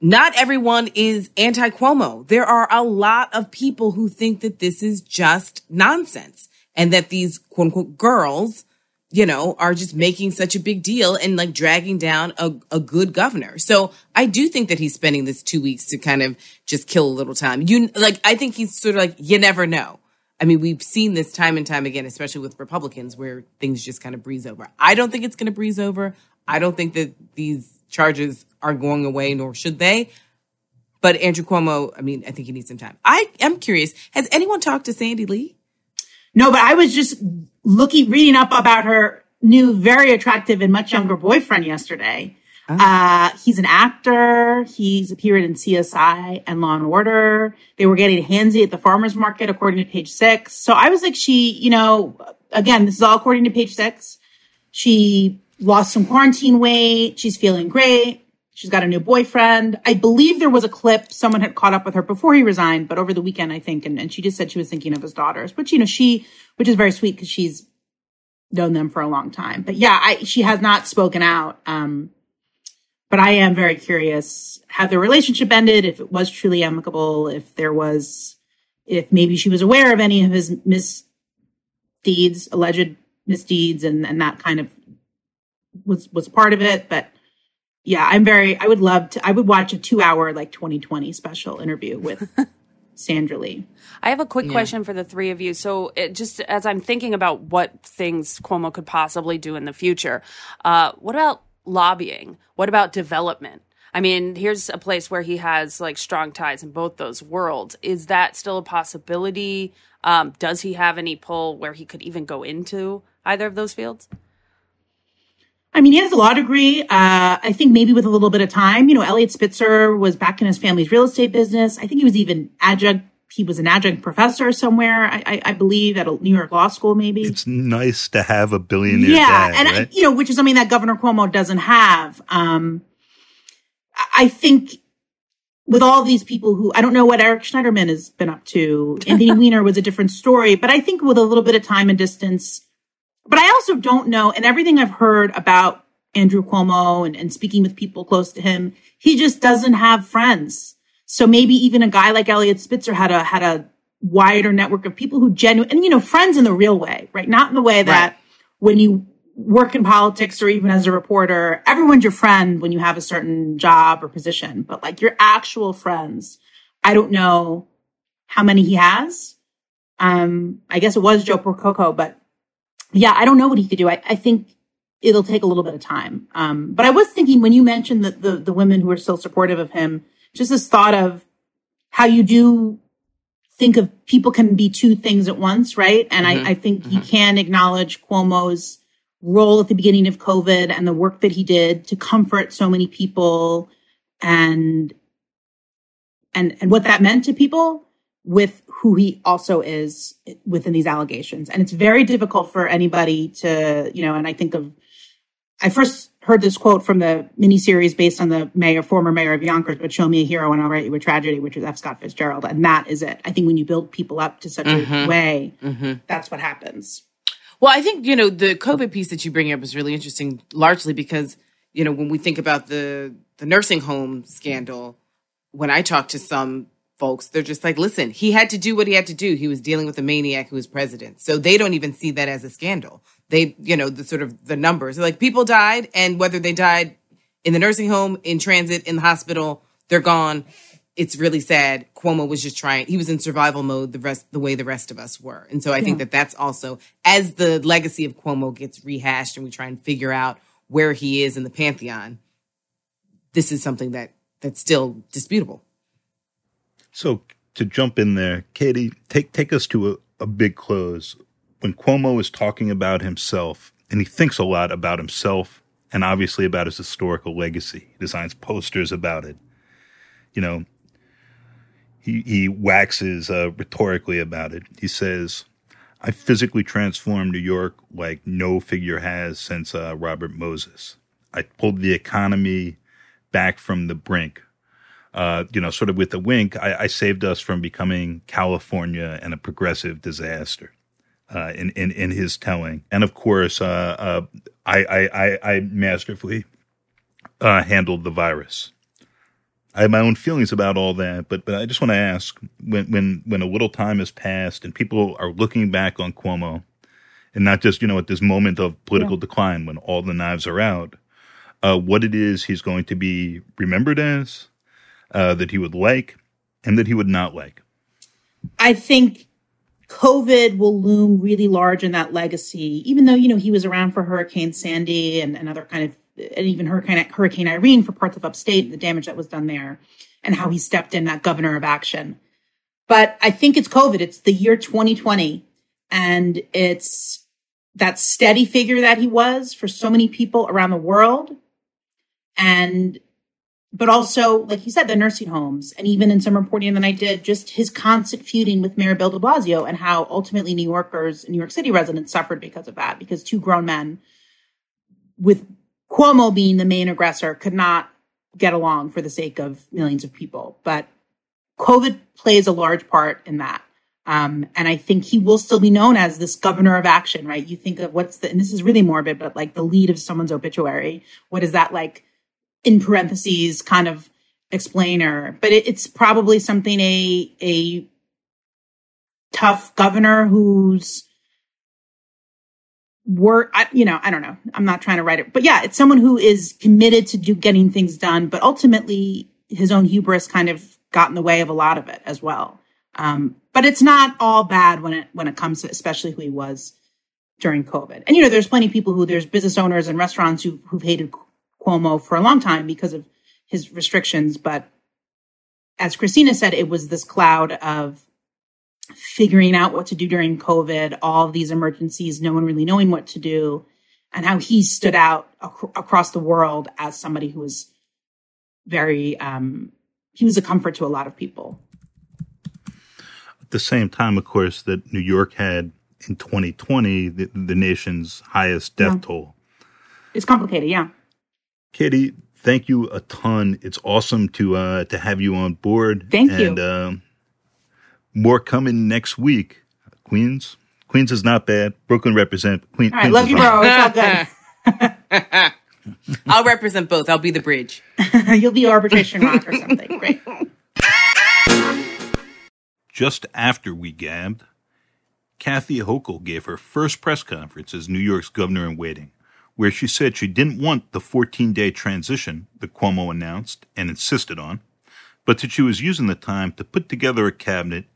not everyone is anti Cuomo. There are a lot of people who think that this is just nonsense and that these quote unquote girls, you know, are just making such a big deal and like dragging down a, a good governor. So I do think that he's spending this two weeks to kind of just kill a little time. You like, I think he's sort of like, you never know. I mean, we've seen this time and time again, especially with Republicans, where things just kind of breeze over. I don't think it's going to breeze over. I don't think that these charges are going away, nor should they. But Andrew Cuomo, I mean, I think he needs some time. I am curious. Has anyone talked to Sandy Lee? No, but I was just looking, reading up about her new, very attractive and much younger boyfriend yesterday. Uh, he's an actor. He's appeared in CSI and Law and Order. They were getting handsy at the farmer's market, according to page six. So I was like, she, you know, again, this is all according to page six. She lost some quarantine weight. She's feeling great. She's got a new boyfriend. I believe there was a clip someone had caught up with her before he resigned, but over the weekend, I think, and, and she just said she was thinking of his daughters, which, you know, she, which is very sweet because she's known them for a long time. But yeah, I, she has not spoken out. Um, but I am very curious how their relationship ended, if it was truly amicable, if there was, if maybe she was aware of any of his misdeeds, alleged misdeeds, and, and that kind of was, was part of it. But yeah, I'm very, I would love to, I would watch a two hour, like 2020 special interview with *laughs* Sandra Lee. I have a quick question for the three of you. So, it, just as I'm thinking about what things Cuomo could possibly do in the future, uh, what about lobbying? What about development? I mean, here's a place where he has like strong ties in both those worlds. Is that still a possibility? Um, does he have any pull where he could even go into either of those fields? I mean, he has a law degree. Uh, I think maybe with a little bit of time, you know, Eliot Spitzer was back in his family's real estate business. I think he was even adjunct. He was an adjunct professor somewhere, I, I, I believe, at a New York law school, maybe. It's nice to have a billionaire yeah, dad, and I, you know, which is something that Governor Cuomo doesn't have. Um, I think with all these people who I don't know what Eric Schneiderman has been up to. *laughs* Anthony Weiner was a different story, but I think with a little bit of time and distance. But I also don't know, and everything I've heard about Andrew Cuomo and, and speaking with people close to him, he just doesn't have friends. So maybe even a guy like Eliot Spitzer had a had a wider network of people who genuine and you know friends in the real way, right? Not in the way that when you work in politics or even as a reporter, everyone's your friend when you have a certain job or position, but like your actual friends, I don't know how many he has. Um, I guess it was Joe Percoco, but yeah, I don't know what he could do. I, I think it'll take a little bit of time. Um, but I was thinking when you mentioned that the, the women who are still supportive of him, just this thought of how you do think of people can be two things at once, right? And I, mm-hmm. I think you mm-hmm. can acknowledge Cuomo's role at the beginning of COVID and the work that he did to comfort so many people and and and what that meant to people with who he also is within these allegations. And it's very difficult for anybody to, you know, and I think of I first heard this quote from the miniseries based on the mayor, former mayor of Yonkers, but show me a hero and I'll write you a tragedy, which is F. Scott Fitzgerald. And that is it. I think when you build people up to such a mm-hmm. way, mm-hmm. that's what happens. Well, I think, you know, the COVID piece that you bring up is really interesting, largely because, you know, when we think about the the nursing home scandal, when I talk to some folks, they're just like, listen, he had to do what he had to do. He was dealing with a maniac who was president. So they don't even see that as a scandal. They, you know, the sort of the numbers. Like people died, and whether they died in the nursing home, in transit, in the hospital, they're gone. It's really sad. Cuomo was just trying. He was in survival mode the rest, the way the rest of us were. And so I think that that's also as the legacy of Cuomo gets rehashed and we try and figure out where he is in the pantheon. This is something that that's still disputable. So to jump in there, Katie, take take us to a, a big close. When Cuomo is talking about himself, and he thinks a lot about himself and obviously about his historical legacy. He designs posters about it. You know, he he waxes uh, rhetorically about it. He says, I physically transformed New York like no figure has since uh, Robert Moses. I pulled the economy back from the brink. Uh, you know, sort of with a wink, I, I, saved us from becoming California and a progressive disaster uh, in, in, in his telling. And of course, uh, uh I, I, I, masterfully uh, handled the virus. I have my own feelings about all that, but but I just want to ask when when when a little time has passed and people are looking back on Cuomo, and not just you know at this moment of political yeah. decline when all the knives are out, uh, what it is he's going to be remembered as, uh, that he would like, and that he would not like. I think COVID will loom really large in that legacy, even though you know he was around for Hurricane Sandy and, and other kind of and even Hurricane, Hurricane Irene for parts of upstate, the damage that was done there, and how he stepped in that governor of action. But I think it's COVID. It's the year 2020, and it's that steady figure that he was for so many people around the world. And, but also, like you said, the nursing homes, and even in some reporting that I did, just his constant feuding with Mayor Bill de Blasio and how ultimately New Yorkers, New York City residents suffered because of that, because two grown men with Cuomo being the main aggressor could not get along for the sake of millions of people. But COVID plays a large part in that. Um, and I think he will still be known as this governor of action, right? You think of what's the, and this is really morbid, but like the lead of someone's obituary. What is that like in parentheses kind of explainer? But it, it's probably something a, a tough governor who's work I, you know i don't know i'm not trying to write it but yeah it's someone who is committed to do getting things done but ultimately his own hubris kind of got in the way of a lot of it as well um, but it's not all bad when it when it comes to especially who he was during covid and you know there's plenty of people who there's business owners and restaurants who, who've hated cuomo for a long time because of his restrictions but as christina said it was this cloud of figuring out what to do during COVID, all these emergencies, no one really knowing what to do, and how he stood out ac- across the world as somebody who was very, um, he was a comfort to a lot of people. At the same time, of course, that New York had in 2020 the, the nation's highest death yeah. toll. It's complicated, yeah. Katie, thank you a ton. It's awesome to uh, to have you on board. Thank and, you. Um, more coming next week. Queens. Queens is not bad. Brooklyn represent Queen. All right, love you, bro. It's all good. *laughs* I'll represent both. I'll be the bridge. *laughs* You'll be arbitration rock or something. Great. *laughs* Just after we gabbed, Kathy Hochul gave her first press conference as New York's governor in waiting, where she said she didn't want the 14 day transition that Cuomo announced and insisted on, but that she was using the time to put together a cabinet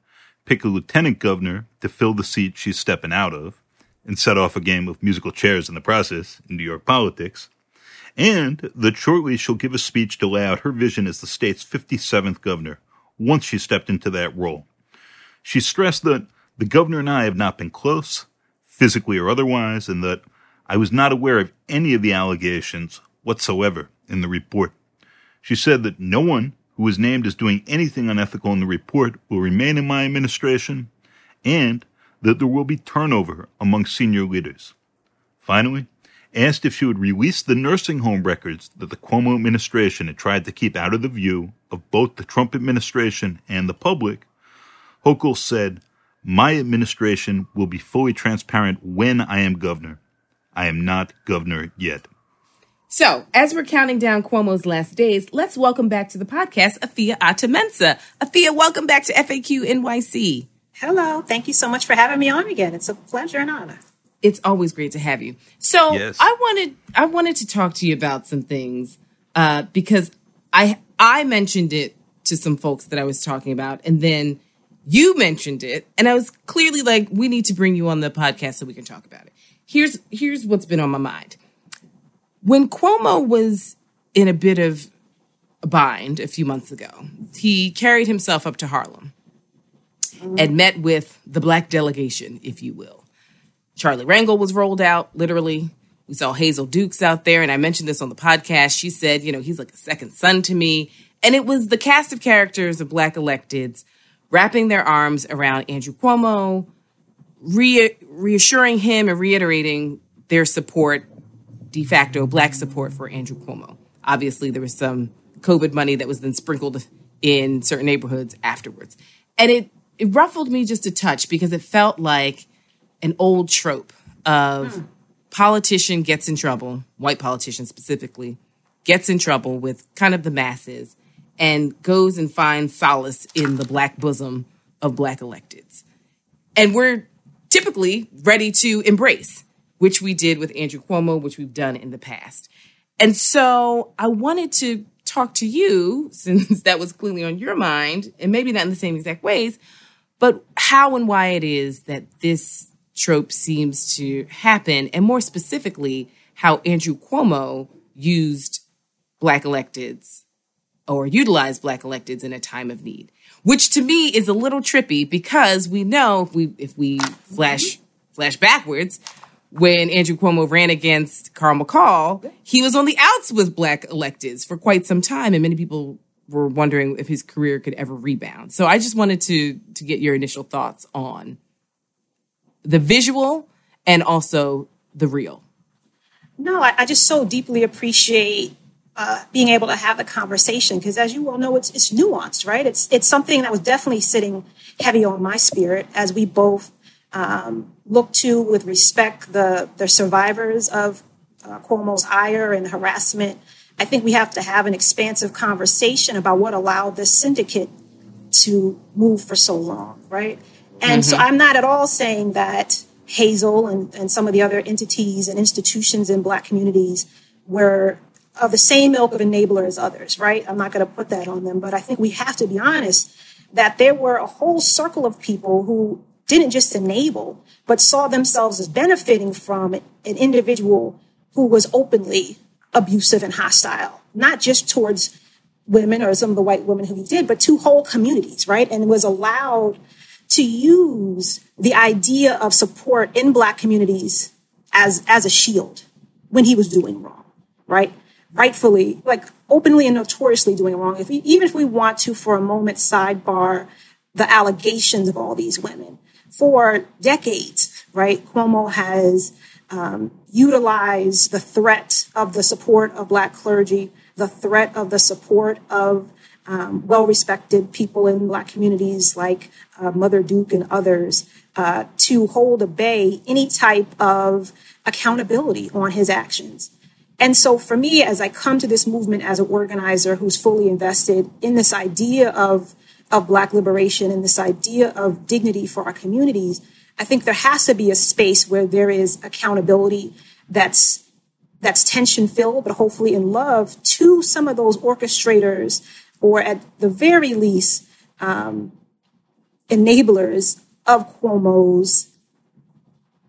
pick a lieutenant governor to fill the seat she's stepping out of, and set off a game of musical chairs in the process in New York politics, and that shortly she'll give a speech to lay out her vision as the state's 57th governor once she stepped into that role. She stressed that the governor and I have not been close, physically or otherwise, and that I was not aware of any of the allegations whatsoever in the report. She said that no one who was named as doing anything unethical in the report will remain in my administration, and that there will be turnover among senior leaders. Finally, asked if she would release the nursing home records that the Cuomo administration had tried to keep out of the view of both the Trump administration and the public, Hochul said, My administration will be fully transparent when I am governor. I am not governor yet. So, as we're counting down Cuomo's last days, let's welcome back to the podcast Afua Atta-Mensah. Afua, welcome back to FAQ NYC. Hello. Thank you so much for having me on again. It's a pleasure and honor. It's always great to have you. So, yes. I wanted I wanted to talk to you about some things uh, because I I mentioned it to some folks that I was talking about, and then you mentioned it, and I was clearly like, we need to bring you on the podcast so we can talk about it. Here's here's what's been on my mind when Cuomo was in a bit of a bind a few months ago, he carried himself up to Harlem and met with the black delegation, if you will. Charlie Rangel was rolled out, literally. We saw Hazel Dukes out there, and I mentioned this on the podcast. She said, you know, he's like a second son to me. And it was the cast of characters of black electeds wrapping their arms around Andrew Cuomo, re- reassuring him and reiterating their support, de facto black support for Andrew Cuomo. Obviously, there was some COVID money that was then sprinkled in certain neighborhoods afterwards. And it, it ruffled me just a touch because it felt like an old trope of hmm. politician gets in trouble, white politician specifically, gets in trouble with kind of the masses and goes and finds solace in the black bosom of black electeds. And we're typically ready to embrace, which we did with Andrew Cuomo, which we've done in the past. And so I wanted to talk to you, *laughs* since that was clearly on your mind, and maybe not in the same exact ways, but how and why it is that this trope seems to happen, and more specifically, how Andrew Cuomo used black electeds or utilized black electeds in a time of need, which to me is a little trippy because we know if we if we flash flash backwards, when Andrew Cuomo ran against Carl McCall, he was on the outs with black electeds for quite some time, and many people were wondering if his career could ever rebound. So I just wanted to to get your initial thoughts on the visual and also the real. No, I, I just so deeply appreciate uh, being able to have the conversation because, as you all know, it's it's nuanced, right? It's it's something that was definitely sitting heavy on my spirit as we both um, look to, with respect, the the survivors of uh, Cuomo's ire and harassment. I think we have to have an expansive conversation about what allowed this syndicate to move for so long, right? And so I'm not at all saying that Hazel and, and some of the other entities and institutions in Black communities were of the same ilk of enabler as others, right? I'm not going to put that on them, but I think we have to be honest that there were a whole circle of people who didn't just enable, but saw themselves as benefiting from an individual who was openly abusive and hostile, not just towards women or some of the white women who he did, but to whole communities, right? And was allowed to use the idea of support in black communities as as a shield when he was doing wrong, right? Rightfully, like openly and notoriously doing wrong. If we, even if we want to, for a moment, sidebar the allegations of all these women for decades, right? Cuomo has um, utilized the threat of the support of black clergy, the threat of the support of um, well-respected people in black communities like uh, Mother Duke and others uh, to hold at bay any type of accountability on his actions. And so for me, as I come to this movement as an organizer who's fully invested in this idea of, of Black liberation and this idea of dignity for our communities, I think there has to be a space where there is accountability that's that's tension filled, but hopefully in love to some of those orchestrators, or at the very least, um, enablers of Cuomo's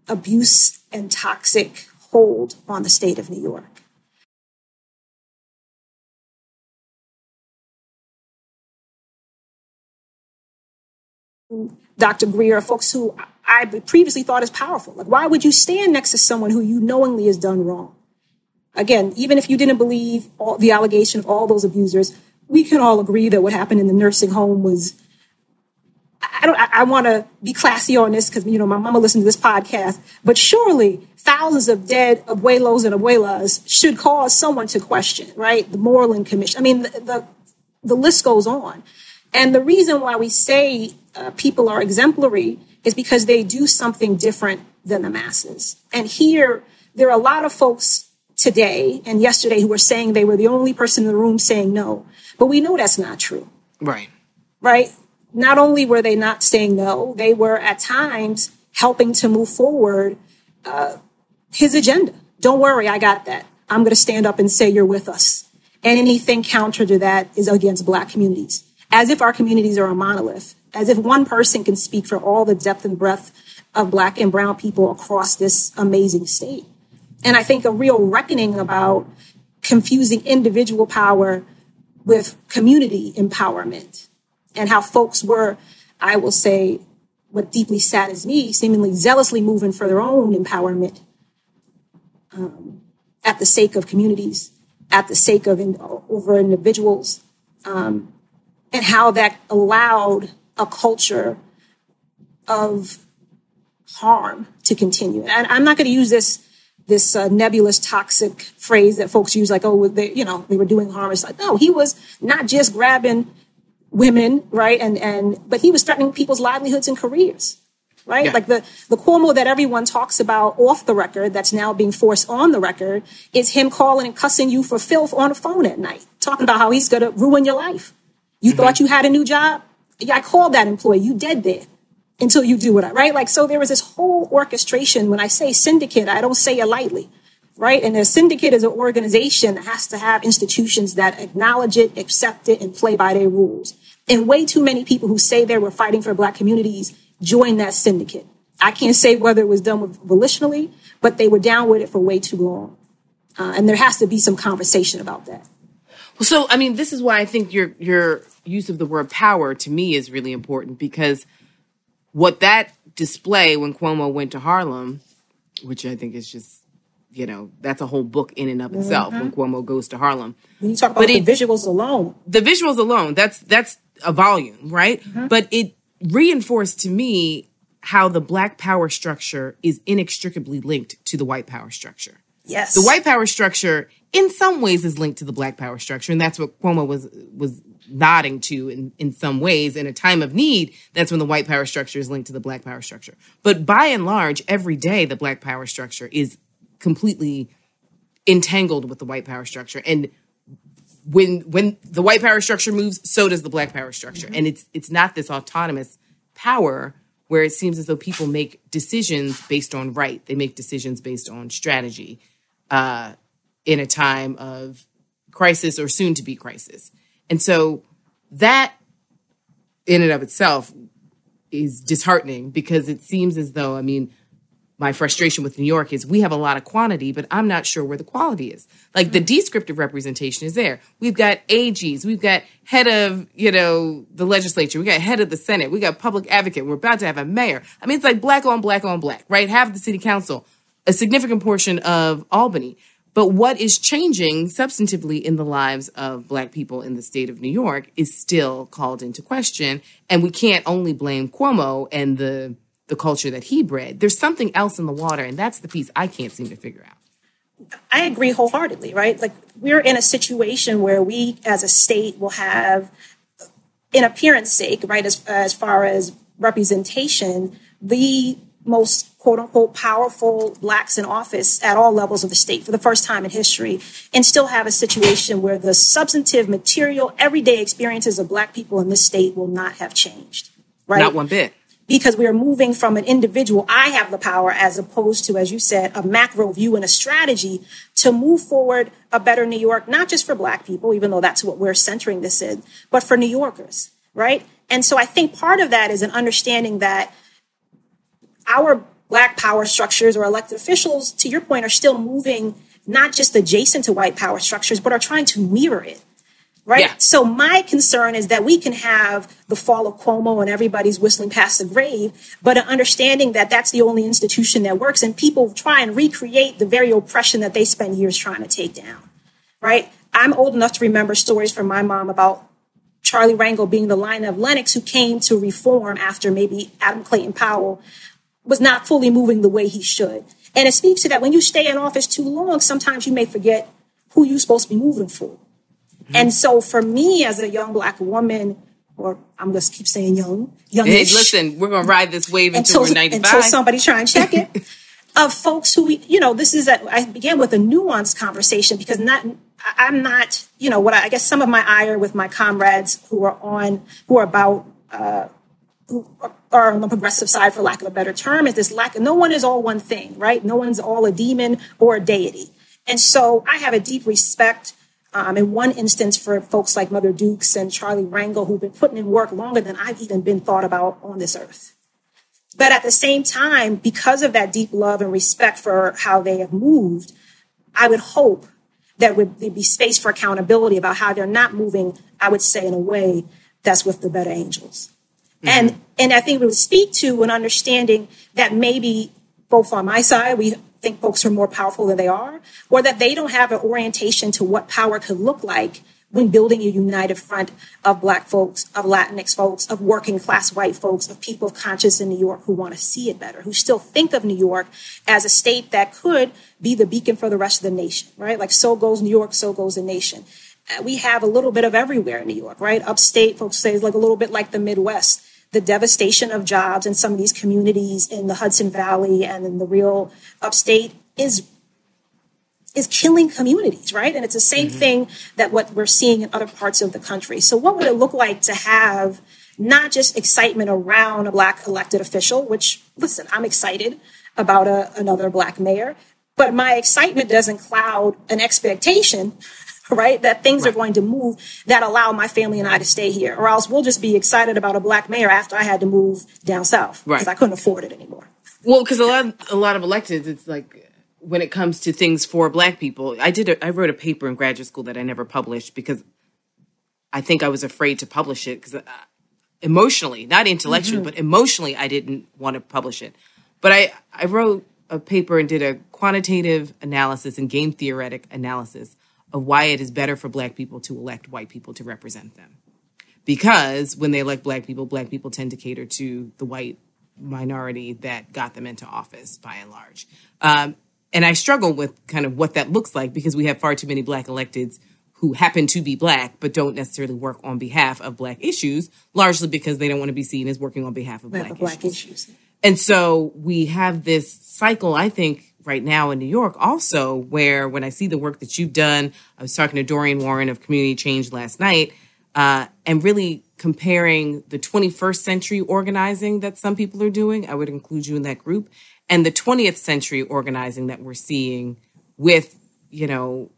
abuse and toxic hold on the state of New York. Dr. Greer, folks who I previously thought as powerful. Like, why would you stand next to someone who you knowingly has done wrong? Again, even if you didn't believe all, the allegation of all those abusers, we can all agree that what happened in the nursing home was. I don't. I, I want to be classy on this because you know my mama listened to this podcast, but surely thousands of dead abuelos and abuelas should cause someone to question, right? The Moreland Commission. I mean, the, the the list goes on. And the reason why we say uh, people are exemplary is because they do something different than the masses. And here, there are a lot of folks today and yesterday who were saying they were the only person in the room saying no. But we know that's not true, Right. right? Not only were they not saying no, they were at times helping to move forward uh, his agenda. Don't worry, I got that. I'm going to stand up and say you're with us. And anything counter to that is against Black communities, as if our communities are a monolith, as if one person can speak for all the depth and breadth of Black and Brown people across this amazing state. And I think a real reckoning about confusing individual power with community empowerment and how folks were, I will say, what deeply saddens me, seemingly zealously moving for their own empowerment um, at the sake of communities, at the sake of in, over individuals, um, and how that allowed a culture of harm to continue. And I'm not going to use this this uh, nebulous, toxic phrase that folks use, like, "Oh, they, you know, they were doing harm." It's like, no, he was not just grabbing women, right? And and but he was threatening people's livelihoods and careers, right? Yeah. Like the the Cuomo that everyone talks about off the record, that's now being forced on the record, is him calling and cussing you for filth on the phone at night, talking about how he's going to ruin your life. You thought you had a new job? Yeah, I called that employee. You dead there until you do it, right? Like, so there was this whole orchestration. When I say syndicate, I don't say it lightly, right? And a syndicate is an organization that has to have institutions that acknowledge it, accept it, and play by their rules. And way too many people who say they were fighting for black communities join that syndicate. I can't say whether it was done with volitionally, but they were down with it for way too long. Uh, and there has to be some conversation about that. Well, so I mean, this is why I think your your use of the word power to me is really important because what that display when Cuomo went to Harlem, which I think is just you know that's a whole book in and of itself when Cuomo goes to Harlem. When you talk about But the it- visuals alone, the visuals alone that's that's a volume right Mm-hmm. but it reinforced to me how the black power structure is inextricably linked to the white power structure yes. the white power structure in some ways is linked to the black power structure and that's what cuomo was was nodding to in, in some ways. In a time of need that's when the white power structure is linked to the black power structure. But by and large every day the black power structure is completely entangled with the white power structure. And when when the white power structure moves, so does the black power structure, and it's it's not this autonomous power where it seems as though people make decisions based on right. They make decisions based on strategy. Uh, in a time of crisis or soon to be crisis, and so that in and of itself is disheartening because it seems as though I mean my frustration with New York is we have a lot of quantity, but I'm not sure where the quality is. Like the hmm. descriptive representation is there. We've got AGs, we've got head of, you know, the legislature, we got head of the Senate, we got public advocate, we're about to have a mayor. I mean, it's like black on black on black, right? Half the city council, a significant portion of Albany. But what is changing substantively in the lives of black people in the state of New York is still called into question. And we can't only blame Cuomo and the the culture that he bred. There's something else in the water, and that's the piece I can't seem to figure out. I agree wholeheartedly, right? Like we're in a situation where we as a state will have in appearance sake, right, as as far as representation, the most quote unquote powerful blacks in office at all levels of the state for the first time in history, and still have a situation where the substantive material everyday experiences of black people in this state will not have changed. Right? Not one bit. because we are moving from an individual, I have the power, as opposed to, as you said, a macro view and a strategy to move forward a better New York, not just for Black people, even though that's what we're centering this in, but for New Yorkers, right? And so I think part of that is an understanding that our Black power structures or elected officials, to your point, are still moving not just adjacent to white power structures, but are trying to mirror it right? Yeah. So my concern is that we can have the fall of Cuomo and everybody's whistling past the grave, but an understanding that that's the only institution that works, and people try and recreate the very oppression that they spend years trying to take down, right? I'm old enough to remember stories from my mom about Charlie Rangel being the line of Lenox who came to reform after maybe Adam Clayton Powell was not fully moving the way he should. And it speaks to that when you stay in office too long, sometimes you may forget who you're supposed to be moving for. And so for me as a young black woman, or I'm just keep saying young, Hey, listen, we're gonna ride this wave until, until, we're 95. until somebody try and check it, *laughs* of folks who, we, you know, this is a, I began with a nuanced conversation because not, I'm not, you know, what I, I guess some of my ire with my comrades who are on, who are about, uh, are on the progressive side, for lack of a better term, is this lack. Of no one is all one thing, right? No one's all a demon or a deity. And so I have a deep respect um, in one instance for folks like Mother Dukes and Charlie Rangel, who've been putting in work longer than I've even been thought about on this earth. But at the same time, because of that deep love and respect for how they have moved, I would hope that would be space for accountability about how they're not moving, I would say, in a way that's with the better angels. And and I think it would speak to an understanding that maybe both on my side, we think folks are more powerful than they are, or that they don't have an orientation to what power could look like when building a united front of black folks, of Latinx folks, of working class white folks, of people of conscience in New York who want to see it better, who still think of New York as a state that could be the beacon for the rest of the nation, right? Like so goes New York, so goes the nation. Uh, we have a little bit of everywhere in New York, right? Upstate, folks say is like a little bit like the Midwest. The devastation of jobs in some of these communities in the Hudson Valley and in the real upstate is is killing communities, right? And it's the same mm-hmm. thing that what we're seeing in other parts of the country. So what would it look like to have not just excitement around a black elected official, which listen, I'm excited about a, another black mayor, but my excitement doesn't cloud an expectation right? That things right. are going to move that allow my family and I to stay here, or else we'll just be excited about a black mayor after I had to move down south because right. I couldn't afford it anymore. Well, because a lot, of, a lot of electeds, it's like when it comes to things for black people i did a, i wrote a paper in graduate school that i never published because i think i was afraid to publish it because uh, emotionally not intellectually mm-hmm. but emotionally i didn't want to publish it but i i wrote a paper and did a quantitative analysis and game theoretic analysis of why it is better for black people to elect white people to represent them because when they elect black people black people tend to cater to the white minority that got them into office by and large um, and I struggle with kind of what that looks like because we have far too many black electeds who happen to be black but don't necessarily work on behalf of black issues, largely because they don't want to be seen as working on behalf of black, black issues. issues. And so we have this cycle, I think, right now in New York also, where when I see the work that you've done, I was talking to Dorian Warren of Community Change last night, uh, and really comparing the 21st century organizing that some people are doing. I would include you in that group and the 20th century organizing that we're seeing with, you know,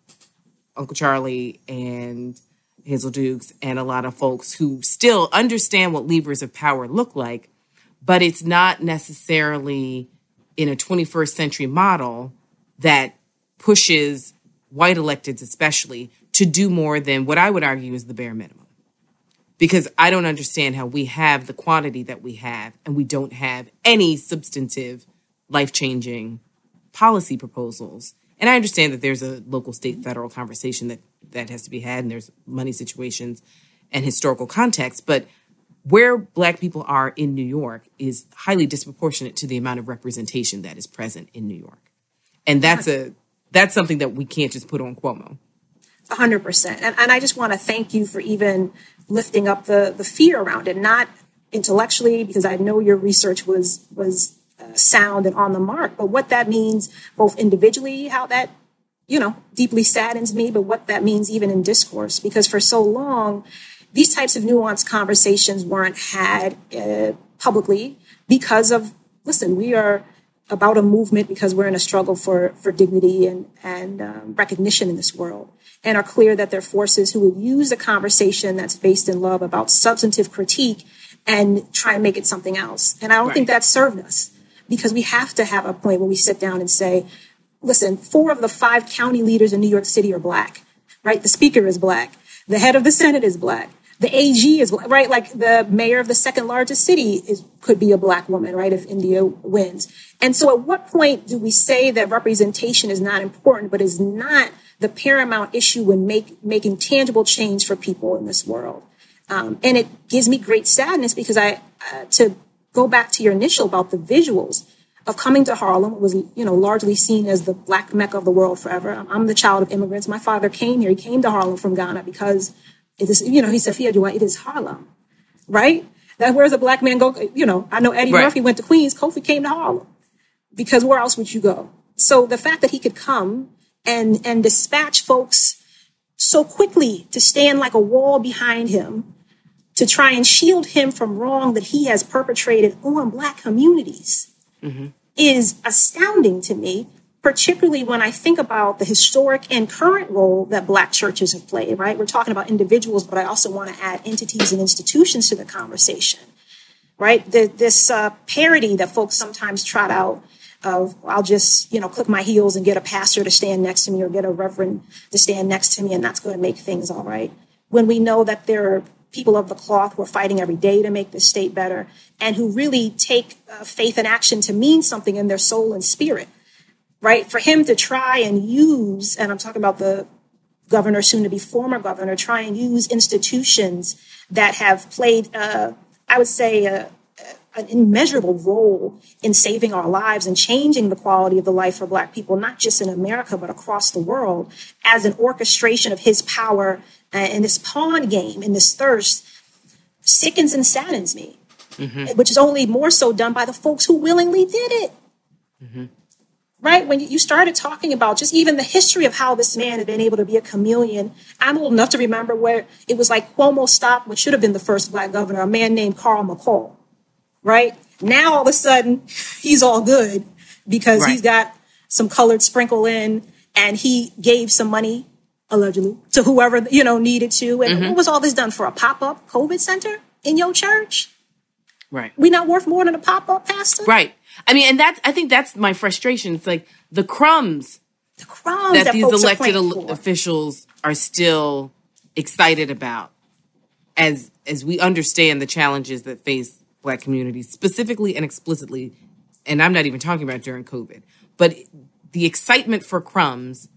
Uncle Charlie and Hazel Dukes and a lot of folks who still understand what levers of power look like, but it's not necessarily in a 21st century model that pushes white electeds, especially, to do more than what I would argue is the bare minimum. Because I don't understand how we have the quantity that we have and we don't have any substantive life changing policy proposals. And I understand that there's a local, state, federal conversation that that has to be had, and there's money situations and historical context. But where Black people are in New York is highly disproportionate to the amount of representation that is present in New York, and that's a that's something that we can't just put on Cuomo. hundred percent, and and I just want to thank you for even lifting up the the fear around it, not intellectually, because I know your research was was uh, sound and on the mark. But what that means, both individually, how that, you know, deeply saddens me, but what that means even in discourse, because for so long, these types of nuanced conversations weren't had uh, publicly because of, listen, we are about a movement because we're in a struggle for, for dignity and, and um, recognition in this world and are clear that there are forces who would use a conversation that's based in love about substantive critique and try and make it something else. And I don't right. think that served us because we have to have a point where we sit down and say, listen, four of the five county leaders in New York City are black, right? The speaker is black. The head of the Senate is black. The AG is right? Like the mayor of the second largest city is, could be a black woman, right? If India wins. And so at what point do we say that representation is not important, but is not the paramount issue when make, making tangible change for people in this world? Um, and it gives me great sadness because I, uh, to go back to your initial about the visuals of coming to Harlem was, you know, largely seen as the black mecca of the world forever. I'm the child of immigrants. My father came here. He came to Harlem from Ghana because it is, you know, he said, Fia it is Harlem, right? That where's a black man go? You know, I know Eddie right. Murphy went to Queens. Kofi came to Harlem because where else would you go? So the fact that he could come and, and dispatch folks so quickly to stand like a wall behind him to try and shield him from wrong that he has perpetrated on black communities mm-hmm. is astounding to me particularly when i think about the historic and current role that black churches have played right? We're talking about individuals but i also want to add entities and institutions to the conversation right? The, this uh, parody that folks sometimes trot out of I'll just, you know, click my heels and get a pastor to stand next to me or get a reverend to stand next to me and that's going to make things all right. When we know that there are people of the cloth who are fighting every day to make this state better and who really take uh, faith and action to mean something in their soul and spirit right for him to try and use and i'm talking about the governor, soon to be former governor, try and use institutions that have played, uh, I would say, uh, an immeasurable role in saving our lives and changing the quality of the life for Black people, not just in America, but across the world, as an orchestration of his power uh, and this pawn game and this thirst sickens and saddens me, mm-hmm. which is only more so done by the folks who willingly did it. Mm-hmm. Right? When you started talking about just even the history of how this man had been able to be a chameleon, I'm old enough to remember where it was like Cuomo stopped what should have been the first black governor, a man named Carl McCall right? Now all of a sudden *laughs* he's all good because right. he's got some colored sprinkle in and he gave some money allegedly to whoever you know needed to. And mm-hmm. what was all this done for a pop up COVID center in your church? Right. We not worth more than a pop up pastor. Right. I mean, and that's I think that's my frustration. It's like the crumbs, the crumbs that, that these elected al- officials are still excited about, as as we understand the challenges that face black communities specifically and explicitly and i'm not even talking about during covid but the excitement for crumbs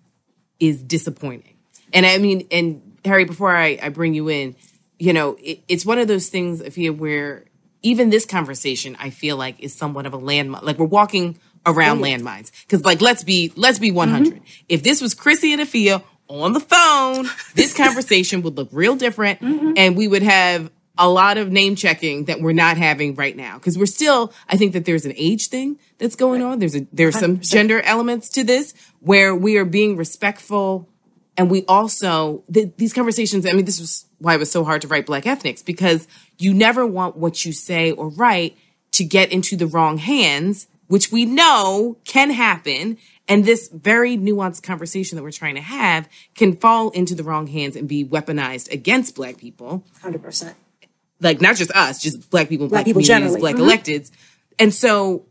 is disappointing and i mean and harry before i, I bring you in you know it, it's one of those things Afua, where even this conversation i feel like is somewhat of a landmine like we're walking around yeah. landmines because like let's be let's be 100 mm-hmm. if this was chrissy and Afua on the phone this *laughs* conversation would look real different mm-hmm. and we would have a lot of name checking that we're not having right now because we're still i think that there's an age thing that's going on there's a there's some 100%. gender elements to this where we are being respectful and we also th- these conversations i mean this was why it was so hard to write black ethnics because you never want what you say or write to get into the wrong hands which we know can happen and this very nuanced conversation that we're trying to have can fall into the wrong hands and be weaponized against black people 100% like not just us, just black people, black, black people generally, black mm-hmm. electeds. And so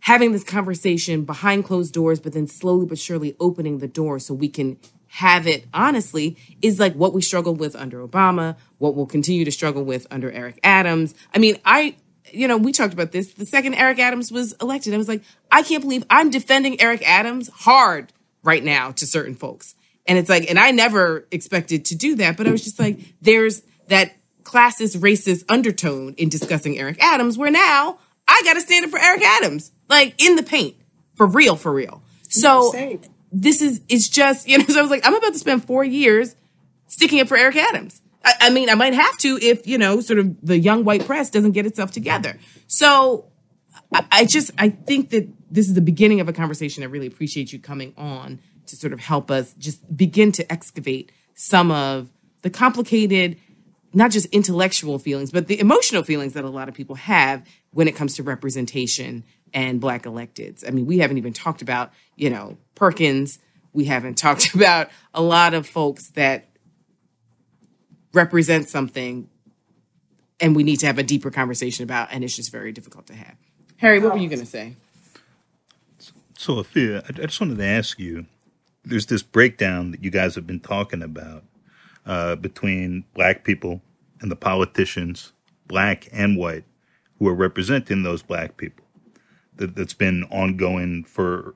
having this conversation behind closed doors, but then slowly but surely opening the door so we can have it honestly is like what we struggled with under Obama, what we'll continue to struggle with under Eric Adams. I mean, I, you know, we talked about this. The second Eric Adams was elected, I was like, I can't believe I'm defending Eric Adams hard right now to certain folks. And it's like, and I never expected to do that, but I was just like, there's that classist, racist undertone in discussing Eric Adams, where now I got to stand up for Eric Adams, like in the paint, for real, for real. So this is, it's just, you know, *laughs* so I was like, I'm about to spend four years sticking up for Eric Adams. I, I mean, I might have to if, you know, sort of the young white press doesn't get itself together. So I, I just, I think that this is the beginning of a conversation. I really appreciate you coming on to sort of help us just begin to excavate some of the complicated not just intellectual feelings, but the emotional feelings that a lot of people have when it comes to representation and black electeds. I mean, we haven't even talked about, you know, Perkins. We haven't *laughs* talked about a lot of folks that represent something and we need to have a deeper conversation about, and it's just very difficult to have. Harry, what were you going to say? So, Afua, I just wanted to ask you there's this breakdown that you guys have been talking about uh, between black people and the politicians, black and white, who are representing those black people. That, that's been ongoing for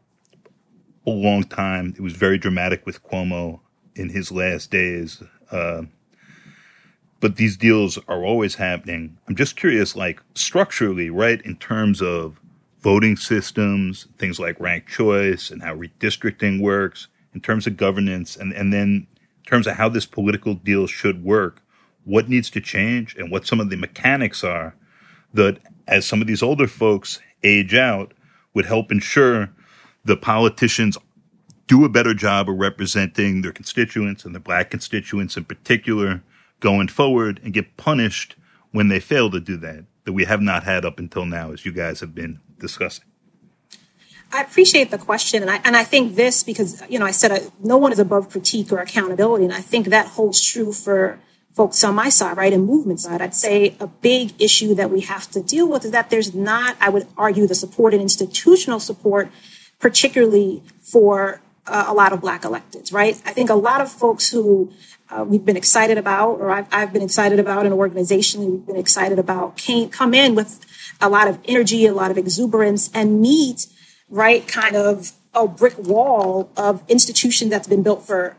a long time. It was very dramatic with Cuomo in his last days. Uh, but these deals are always happening. I'm just curious, like structurally, right, in terms of voting systems, things like ranked choice and how redistricting works, in terms of governance, and, and then in terms of how this political deal should work what needs to change and what some of the mechanics are that as some of these older folks age out would help ensure the politicians do a better job of representing their constituents and the black constituents in particular going forward and get punished when they fail to do that that we have not had up until now as you guys have been discussing. I appreciate the question, and I and I think this because you know I said I, no one is above critique or accountability, and I think that holds true for folks on my side, right, and movement side, I'd say a big issue that we have to deal with is that there's not, I would argue, the support and institutional support, particularly for uh, a lot of Black electeds, right? I think a lot of folks who uh, we've been excited about, or I've, I've been excited about, and organizationally we've been excited about, came come in with a lot of energy, a lot of exuberance, and meet, right, kind of a brick wall of institution that's been built for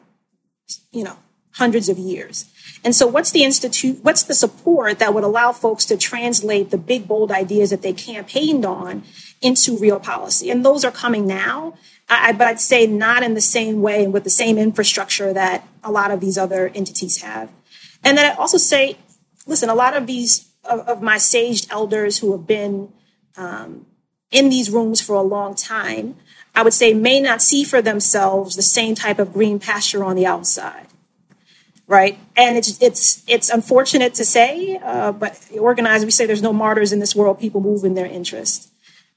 you know, hundreds of years. And so what's the institute, what's the support that would allow folks to translate the big, bold ideas that they campaigned on into real policy? And those are coming now. I, but I'd say not in the same way and with the same infrastructure that a lot of these other entities have. And then I also say, listen, a lot of these of, of my saged elders who have been um, in these rooms for a long time, I would say may not see for themselves the same type of green pasture on the outside right? And it's it's it's unfortunate to say, uh, but organized, we say there's no martyrs in this world. People move in their interest.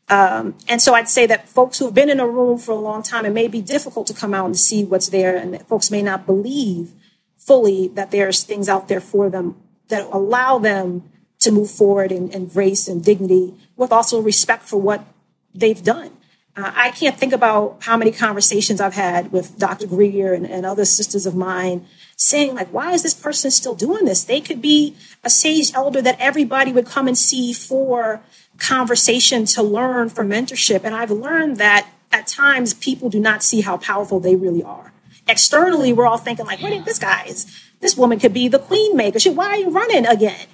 Um, and so I'd say that folks who have been in a room for a long time, it may be difficult to come out and see what's there, and folks may not believe fully that there's things out there for them that allow them to move forward in, in grace and dignity with also respect for what they've done. Uh, I can't think about how many conversations I've had with Dr. Greer and, and other sisters of mine saying, like, why is this person still doing this? They could be a sage elder that everybody would come and see for conversation to learn for mentorship. And I've learned that at times people do not see how powerful they really are. Externally, we're all thinking, like, what if this guy is, this woman could be the queen maker. She, why are you running again?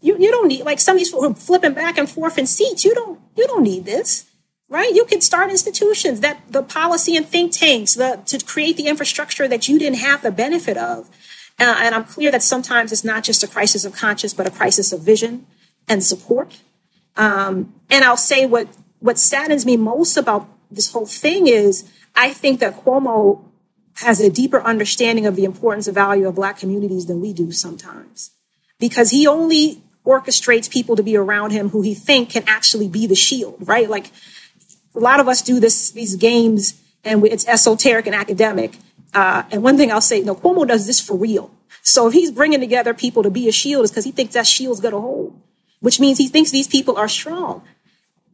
You, you don't need like some of these people flipping back and forth in seats. You don't you don't need this right? You could start institutions that the policy and think tanks the, to create the infrastructure that you didn't have the benefit of. Uh, and I'm clear that sometimes it's not just a crisis of conscience, but a crisis of vision and support. Um, and I'll say what what saddens me most about this whole thing is I think that Cuomo has a deeper understanding of the importance and value of Black communities than we do sometimes, because he only orchestrates people to be around him who he think can actually be the shield, right? Like a lot of us do this these games and it's esoteric and academic. Uh, and one thing I'll say, no, Cuomo does this for real. So if he's bringing together people to be a shield, is because he thinks that shield's going to hold, which means he thinks these people are strong,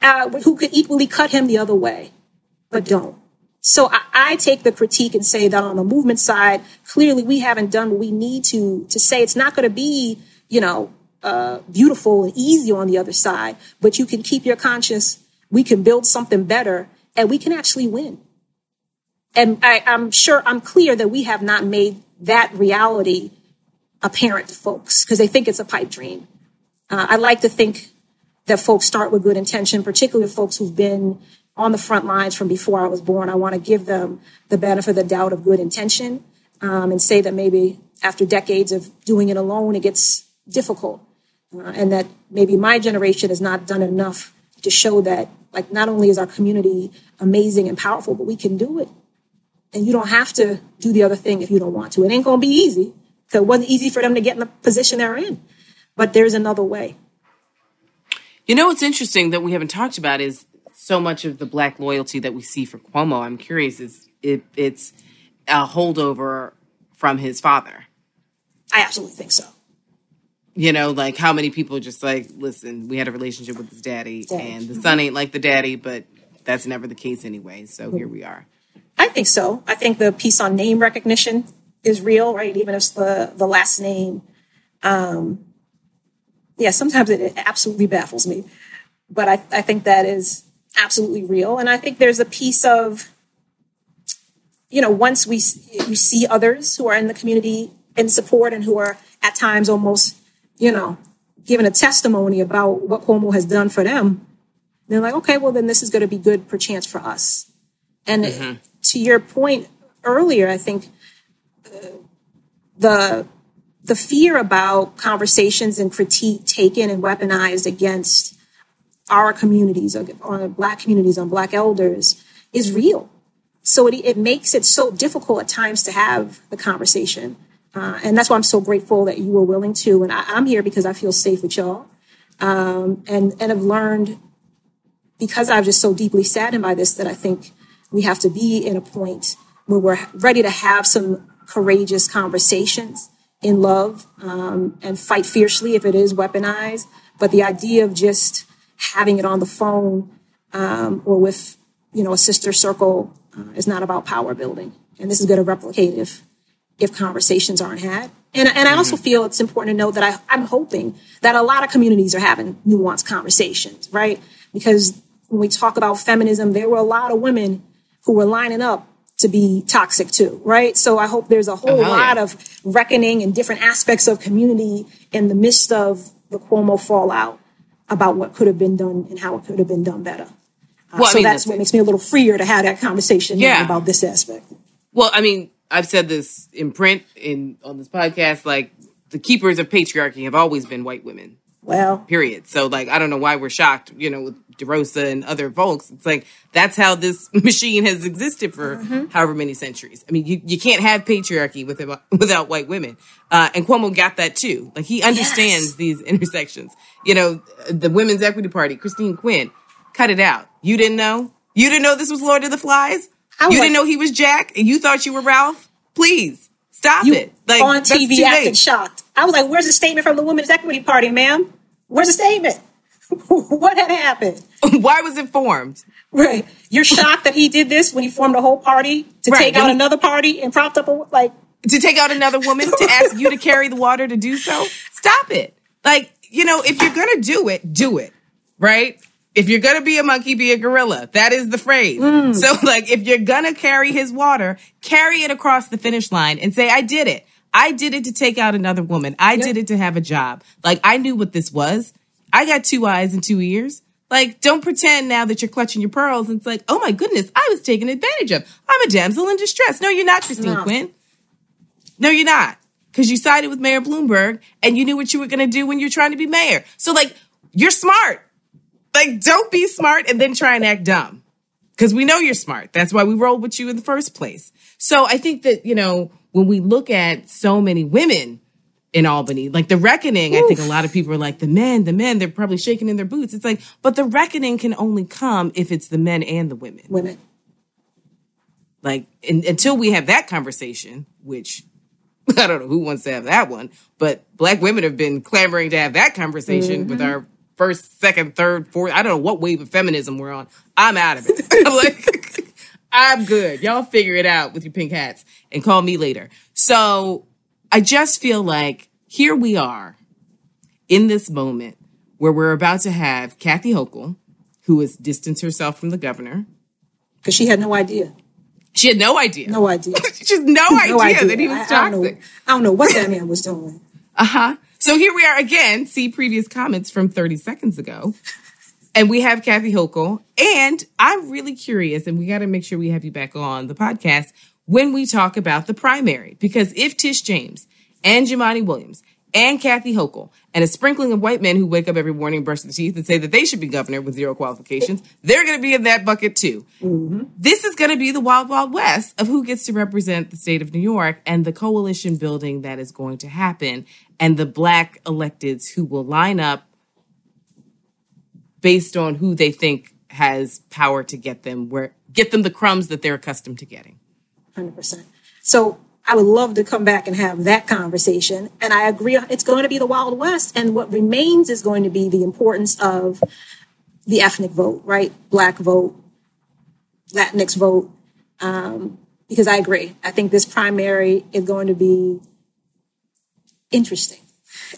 uh, who could equally cut him the other way, but don't. So I, I, take the critique and say that on the movement side, clearly we haven't done what we need to to say it's not going to be, you know, uh, beautiful and easy on the other side, but you can keep your conscience we can build something better and we can actually win. And I, am sure I'm clear that we have not made that reality apparent to folks because they think it's a pipe dream. Uh, I like to think that folks start with good intention, particularly folks who've been on the front lines from before I was born. I want to give them the benefit of the doubt of good intention um, and say that maybe after decades of doing it alone, it gets difficult. Uh, and that maybe my generation has not done enough to show that like not only is our community amazing and powerful, but we can do it. And you don't have to do the other thing if you don't want to. It ain't gonna be easy. Because it wasn't easy for them to get in the position they're in. But there's another way. You know what's interesting that we haven't talked about is so much of the black loyalty that we see for Cuomo. I'm curious is if it's a holdover from his father. I absolutely think so. You know, like how many people are just like, listen, we had a relationship with his daddy, daddy. and the son ain't like the daddy, but that's never the case anyway. So mm-hmm. here we are. I think so. I think the piece on name recognition is real, right? Even if the the last name, um, yeah, sometimes it, it absolutely baffles me, but I, I think that is absolutely real, and I think there's a piece of, you know, once we you see others who are in the community in support and who are at times almost you know, giving a testimony about what Cuomo has done for them, they're like, okay, well, then this is going to be good perchance for us. And mm-hmm. to your point earlier, I think uh, the the fear about conversations and critique taken and weaponized against our communities, on black communities, on black elders, is real. So it, it makes it so difficult at times to have the conversation. Uh, and that's why I'm so grateful that you were willing to. And I, am here because I feel safe with y'all. Um, and, and have learned because I'm just so deeply saddened by this that I think we have to be in a point where we're ready to have some courageous conversations in love um, and fight fiercely if it is weaponized. But the idea of just having it on the phone um, or with, you know, a sister circle uh, is not about power building. And this is going to replicate if if conversations aren't had. And, and I also mm-hmm. feel it's important to know that I, I'm hoping that a lot of communities are having nuanced conversations, right? Because when we talk about feminism, there were a lot of women who were lining up to be toxic too, right? So I hope there's a whole Oh, lot yeah. of reckoning in different aspects of community in the midst of the Cuomo fallout about what could have been done and how it could have been done better. Uh, Well, I so mean, that's listen. what makes me a little freer to have that conversation Yeah. about this aspect. Well, I mean, I've said this in print in on this podcast. Like the keepers of patriarchy have always been white women. Well, Period. So, like, I don't know why we're shocked. You know, with DeRosa and other folks, it's like that's how this *laughs* machine has existed for however many centuries. I mean, you, you can't have patriarchy without without white women. Uh, and Cuomo got that too. Like he understands Yes. these intersections. You know, the Women's Equity Party, Christine Quinn, cut it out. You didn't know. You didn't know this was Lord of the Flies. I You was didn't know he was Jack, and you thought you were Ralph. Please stop you it. Like on TV too acting shocked. I was like, "Where's the statement from the Women's Equity Party, ma'am? Where's the statement? *laughs* what had happened?" *laughs* Why was it formed? Right. You're shocked that he did this when he formed a whole party to Right, take out another party and propped up a like. to take out another woman to *laughs* ask you to carry the water to do so. Stop it. Like, you know, if you're going to do it, do it. Right? If you're going to be a monkey, be a gorilla. That is the phrase. Mm. So, *laughs* like, if you're going to carry his water, carry it across the finish line and say, I did it. I did it to take out another woman. I did it to have a job. Like, I knew what this was. I got two eyes and two ears. Like, don't pretend now that you're clutching your pearls and it's like, oh my goodness, I was taken advantage of. I'm a damsel in distress. No, you're not, Christine No. Quinn. No, you're not. Because you sided with Mayor Bloomberg and you knew what you were going to do when you're trying to be mayor. So, like, you're smart. Like, don't be smart and then try and act dumb. Because we know you're smart. That's why we rolled with you in the first place. So, I think that, you know, when we look at so many women in Albany, like the reckoning, I think a lot of people are like, the men, the men, they're probably shaking in their boots. It's like, but the reckoning can only come if it's the men and the women. Women. Like, and, until we have that conversation, which *laughs* I don't know who wants to have that one, but black women have been clamoring to have that conversation mm-hmm. with our first, second, third, fourth. I don't know what wave of feminism we're on. I'm out of it. I'm *laughs* *laughs* like, I'm good. Y'all figure it out with your pink hats and call me later. So I just feel like here we are in this moment where we're about to have Kathy Hochul, who has distanced herself from the governor. Because she had no idea. She had no idea. No idea. *laughs* She has no, No idea, that he was I, I don't know. I don't know what that man was doing. Uh huh. So here we are again. See previous comments from 30 seconds ago. And we have Kathy Hochul. And I'm really curious, and we got to make sure we have you back on the podcast when we talk about the primary. Because if Tish James and Jumaane Williams and Kathy Hochul and a sprinkling of white men who wake up every morning, brush their teeth, and say that they should be governor with zero qualifications, they're going to be in that bucket too. Mm-hmm. This is going to be the wild, wild west of who gets to represent the state of New York and the coalition building that is going to happen and the black electeds who will line up based on who they think has power to get them where get them the crumbs that they're accustomed to getting. 100%. So I would love to come back and have that conversation. And I agree, it's going to be the Wild West. And what remains is going to be the importance of the ethnic vote, right? Black vote, Latinx vote. Um, because I agree. I think this primary is going to be interesting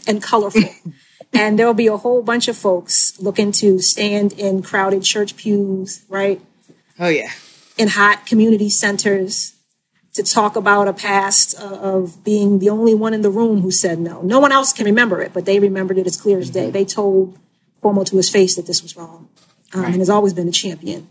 and colorful. *laughs* and there'll be a whole bunch of folks looking to stand in crowded church pews, right? Oh yeah. in hot community centers to talk about a past of being the only one in the room who said no. No one else can remember it, but they remembered it as clear as day. They told Cuomo to his face that this was wrong um, and has always been a champion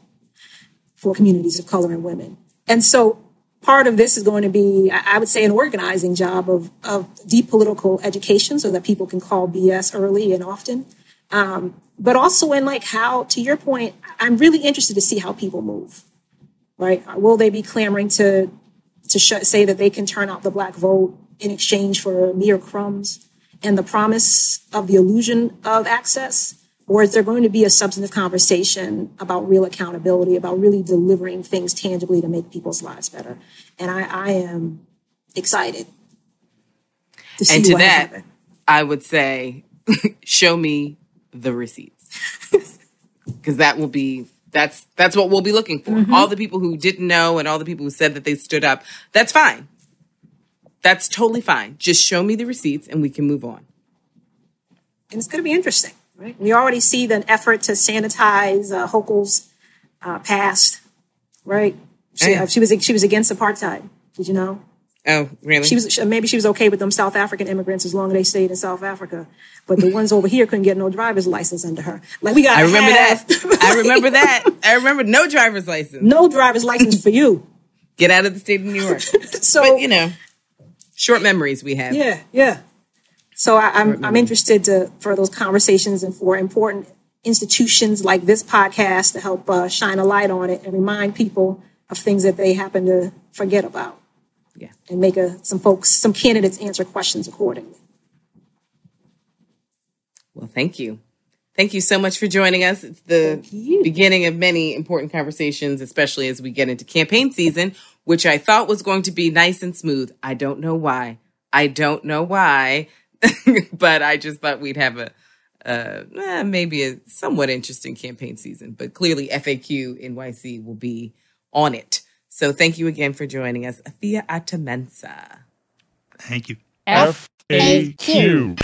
for communities of color and women. And so part of this is going to be, I I would say, an organizing job of, of deep political education so that people can call BS early and often. Um, but also in like how, to your point, I'm really interested to see how people move right? Will they be clamoring to to sh- say that they can turn out the black vote in exchange for mere crumbs and the promise of the illusion of access? Or is there going to be a substantive conversation about real accountability, about really delivering things tangibly to make people's lives better? And I, I am excited to see And to that, happens. I would say, *laughs* show me the receipts. *laughs* Because that will be that's that's what we'll be looking for. Mm-hmm. All the people who didn't know and all the people who said that they stood up, that's fine. That's totally fine. Just show me the receipts and we can move on. and it's going to be interesting. Right? We already see the effort to sanitize uh, Hochul's uh, past, right? She, Yeah. uh, she was she was against apartheid. Did you know? Oh, really? She was maybe she was okay with them South African immigrants as long as they stayed in South Africa, but the ones over here couldn't get no driver's license under her. Like we got. I remember that. I remember that. I remember no driver's license. no driver's license for you. Get out of the state of New York. *laughs* So but you know, short memories we have. Yeah, yeah. So I, I'm I'm interested to for those conversations and for important institutions like this podcast to help uh, shine a light on it and remind people of things that they happen to forget about Yeah. and make a, some folks some candidates answer questions accordingly. Well, thank you. Thank you so much for joining us. It's the beginning of many important conversations, especially as we get into campaign season, which I thought was going to be nice and smooth. I don't know why. I don't know why, *laughs* but I just thought we'd have a uh, eh, maybe a somewhat interesting campaign season. But clearly, FAQ NYC will be on it. So thank you again for joining us, Afua Atta-Mensah. Thank you. FAQ.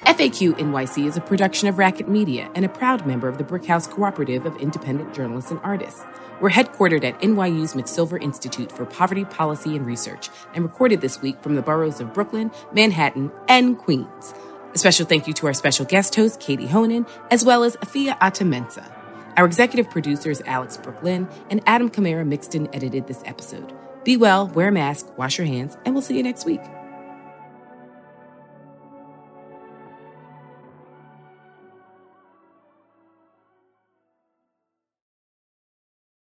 FAQ NYC is a production of Racket Media and a proud member of the Brickhouse Cooperative of Independent Journalists and Artists. We're headquartered at NYU's McSilver Institute for Poverty Policy and Research and recorded this week from the boroughs of Brooklyn, Manhattan, and Queens. A special thank you to our special guest host, Katie Honan, as well as Afua Atta-Mensah. Our executive producer is Alex Brook Lynn, and Adam Kamara mixed and edited this episode. Be well, wear a mask, wash your hands, and we'll see you next week.